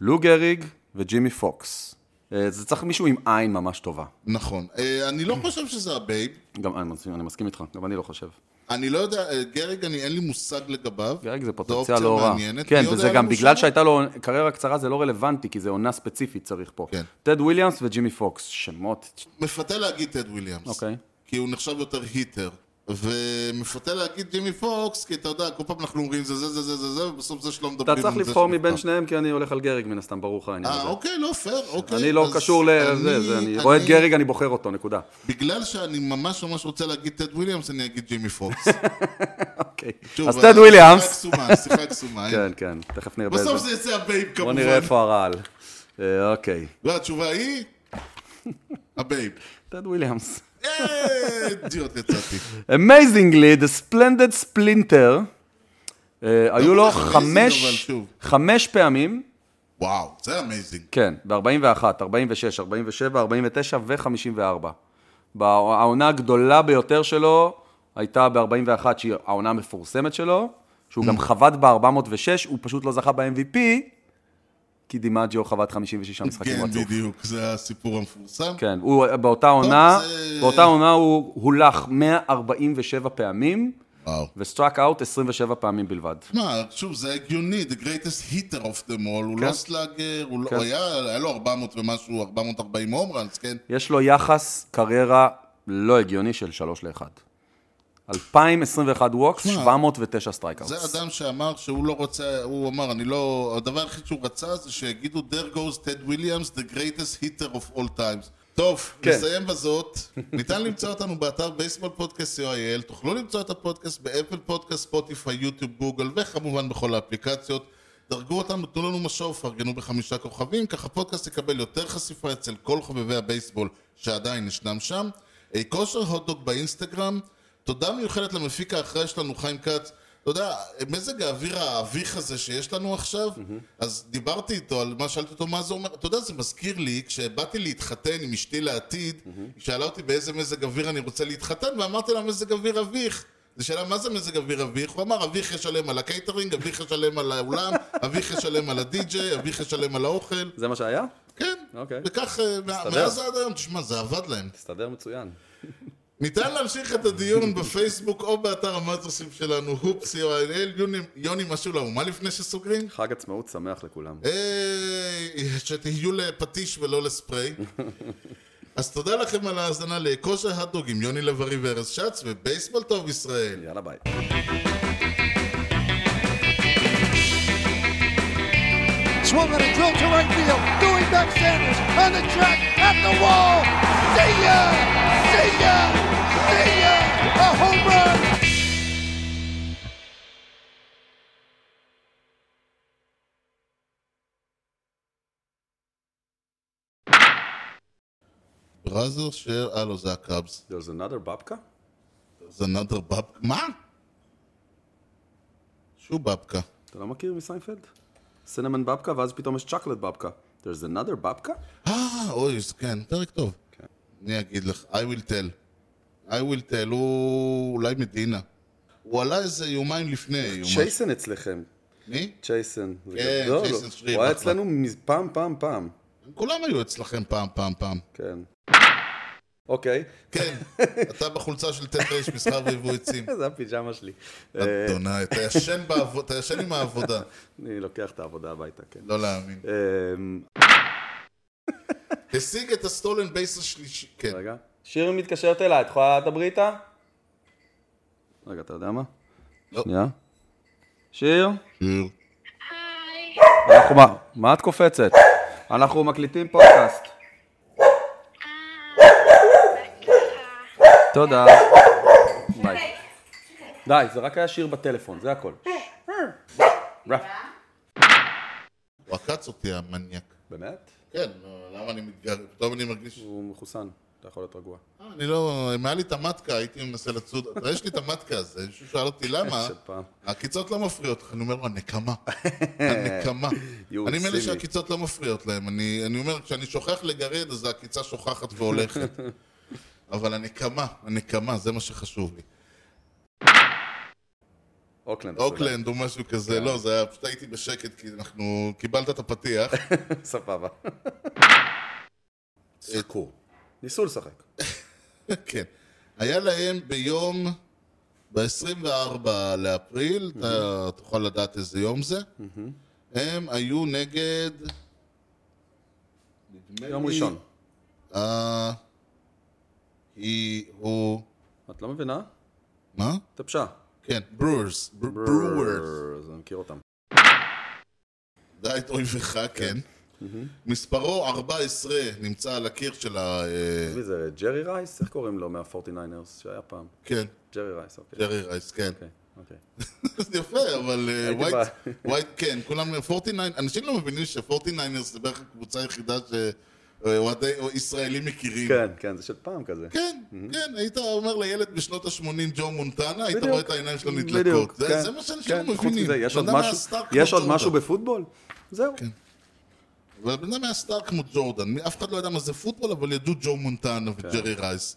לו גריג וג'ימי פוקס. אה, זה צריך מישהו עם עין ממש טובה. נכון. אה, אני לא חושב שזה הבייב. גם אני מסכים, אני מסכים איתך, גם אני לא חושב. אני לא יודע, אה, גריג, אני אין לי מושג לגביו. גריג זה פוטנציאל לא רע. מעניינת. כן, וזה גם בגלל? שהייתה לו קריירה קצרה זה לא רלוונטי, כי זה עונה ספציפית צריך פה. כן. טד וויליאמס וג'ימי פוקס, שמות, מפתה להגיד טד וויליאמס. אוקיי. כי הוא נחשב יותר hitter. ומפתה להגיד ג'ימי פוקס, כי אתה יודע, כל פעם אנחנו אומרים זה זה זה זה זה זה, ובסוף זה שלא אתה מדברים צריך על זה לבחור. מבין שניהם, כי אני הולך על גריג מן הסתם, ברור לך העניין אה. אוקיי, לא פייר, אוקיי. אני לא קשור לזה, אני- רואה את גריג, אני בוחר אותו, נקודה. בגלל שאני ממש ממש רוצה להגיד טד וויליאמס, אני אגיד ג'ימי פוקס. אוקיי. אז אה, טד שיחה וויליאמס, קסומה, שיחה קסומה. כן, כן, תכף נראה. בסוף זה יצא הבייב כמובן. בוא נראה איפה הרעל. אה, אוקיי. והתשובה היא... הבייב. טד וויליאמס. אה, אידיוט יצאתי. Amazingly, the splendid splinter, אה, היו לו אבל חמש. חמש פעמים, וואו, זה amazing. כן, ב-41, 46, 47, 49 ו-54. העונה הגדולה ביותר שלו הייתה ב-41, שהיא העונה המפורסמת שלו, שהוא גם חבט ב-406, הוא פשוט לא זכה ב-MVP, כי דימג'יו חבט 56 משחקים כן, רצוף. בדיוק, זה הסיפור המפורסם. כן, הוא באותה עונה, זה- באותה עונה הוא הולך 147 פעמים, וואו. ו-struck out 27 פעמים בלבד. תשמע, שוב, זה הגיוני, the greatest hitter of them all, הוא כן. לא slugger, הוא לא- כן. הוא היה היה לו 400 ומשהו, 440 home runs, כן? יש לו יחס קריירה לא הגיוני של 3 ל-1. 2021 walks, שמע, 709 strikeouts. זה אדם שאמר שהוא לא רוצה, הוא אמר, אני לא, הדבר היחיד שהוא רצה זה שיגידו, there goes Ted Williams, the greatest hitter of all times. טוב, כן. נסיים בזאת. ניתן למצוא אותנו באתר בייסבול פודקאסט co.il, תוכלו למצוא את הפודקאסט באפל פודקאסט, ספוטיפיי, יוטיוב, גוגל, וכמובן בכל האפליקציות. דרגו אותנו, תנו לנו משוב, פרגנו בחמישה כוכבים, ככה הפודקאסט יקבל יותר חשיפה אצל כל חובבי הבייסבול שעדיין ישנם שם. אה, Kosher Hotdog באינסטגרם. תודה מיוחדת למפיק האחראי שלנו, חיים כץ. אתה יודע, מזג האוויר האביך הזה שיש לנו עכשיו, אז דיברתי איתו על מה, שאלתי אותו מה זה אומר, אתה יודע, זה מזכיר לי, כשבאתי להתחתן עם אשתי לעתיד, היא שאלה אותי באיזה מזג אוויר אני רוצה להתחתן, ואמרתי לה מזג אוויר אביך. זו שאלה, מה זה מזג אוויר אביך? הוא אמר, אביך ישלם על הקייטרינג, אביך ישלם על האולם, אביך ישלם על הדי-ג'יי, אביך ישלם על האוכל. זה מה שהיה? כן, אוקיי. וכך, אה. מאז עד היום, תשמע, זה עבד להם. הסתדר מצוין. ניתן להמשיך את הדיון בפייסבוק או באתר המאזרסים שלנו, הופ co.il, יוני- יוני משהו לאומה מה לפני שסוגרים? חג עצמאות שמח לכולם. אה, שתהיו לפטיש ולא לספרי. אז תודה לכם על ההאזנה לכושר הדוג עם יוני לב-ארי וארז שץ ובייסבול טוב ישראל. יאללה ביי. Swung on a drill to right field. Doing back Sanders on the track at the wall. See ya! See ya! See בראזר שר, אה לא זה הקאבס. There's another בבקה? זה נאדר בבקה. מה? שהוא בבקה. אתה לא מכיר מסיינפלד? סינמן בבקה, ואז פתאום יש צ'קלט בבקה. There's another בבקה? אה, אוי, כן, פרק טוב. כן. אני אגיד לך, I will tell. I will tell, הוא אולי מדינה. הוא עלה איזה יומיים לפני. צ'ייסן אצלכם. מי? צ'ייסן. כן, צ'ייסן. שריב, הוא היה. אצלנו פעם, פעם, פעם. כולם היו אצלכם פעם, פעם, פעם. כן. אוקיי. כן, אתה בחולצה של ט' מסחר ויבוא עצים. זה הפיג'מה שלי. אדוני, אתה ישן בעבודה, אתה ישן עם העבודה. אני לוקח את העבודה הביתה, כן. לא להאמין. אמ, השיג את ה-stolen base השלישי. כן. רגע. שיר מתקשרת אליי, את יכולה לדברי איתה? רגע, אתה יודע מה? לא. שנייה. שיר? שיר. מה? מה את קופצת? אנחנו מקליטים פודקאסט. תודה. ביי. די, זה רק היה שיר בטלפון, זה הכל. רף. הוא עקץ אותי המניאק. באמת? כן, לא, למה אני מתגר... פתאום אני מרגיש... הוא מחוסן, אתה יכול להיות רגוע. אה, אני לא... אם היה לי את המטקה, הייתי מנסה לצוד... יש לי את המטקה הזה, מישהו שאל אותי למה. העקיצות לא מפריעות לך. אני אומר לו, הנקמה. הנקמה. אני מאלה. שהעקיצות לא מפריעות להם. אני אני אומר, כשאני שוכח לגרד, אז העקיצה שוכחת והולכת. אבל הנקמה, הנקמה, זה מה שחשוב לי. אוקלנד. אוקלנד או משהו כזה, לא, זה היה, פשוט הייתי בשקט, כי אנחנו... קיבלת את הפתיח. סבבה. שיחקו. ניסו לשחק. כן. היה להם ביום, ב-24 לאפריל, אתה תוכל לדעת איזה יום זה, הם היו נגד... יום ראשון. אה... היא... הוא... את לא מבינה? מה? טפשה. כן, Brewers. Brewers. אני מכיר אותם. דע את אויבך, כן. מספרו 14 נמצא על הקיר של ה... אה, מי זה, ג'רי רייס? איך קוראים לו מה-49ers שהיה פעם? כן, ג'רי רייס, אוקיי. ג'רי רייס, כן. אוקיי, אוקיי. זה יפה, אבל אה, wait, ווייט, כן, כולם, 49, אנשים לא מבינים ש-49ers זה בערך הקבוצה היחידה שאוהדי או ישראלים מכירים. כן, כן, זה של פעם כזה. כן, כן, היית אומר לילד בשנות ה-80 ג'ו מונטנה, היית. רואה את העיניים שלו נדלקות. זה- כן. זה מה שאנשים כן, מבינים. יש עוד משהו- בפוטבול? זהו. אבל בן אדם היה סטאר כמו ג'ורדן. אף אחד לא ידע מה זה פוטבול, אבל ידעו ג'ו מונטנה כן. וג'רי רייס.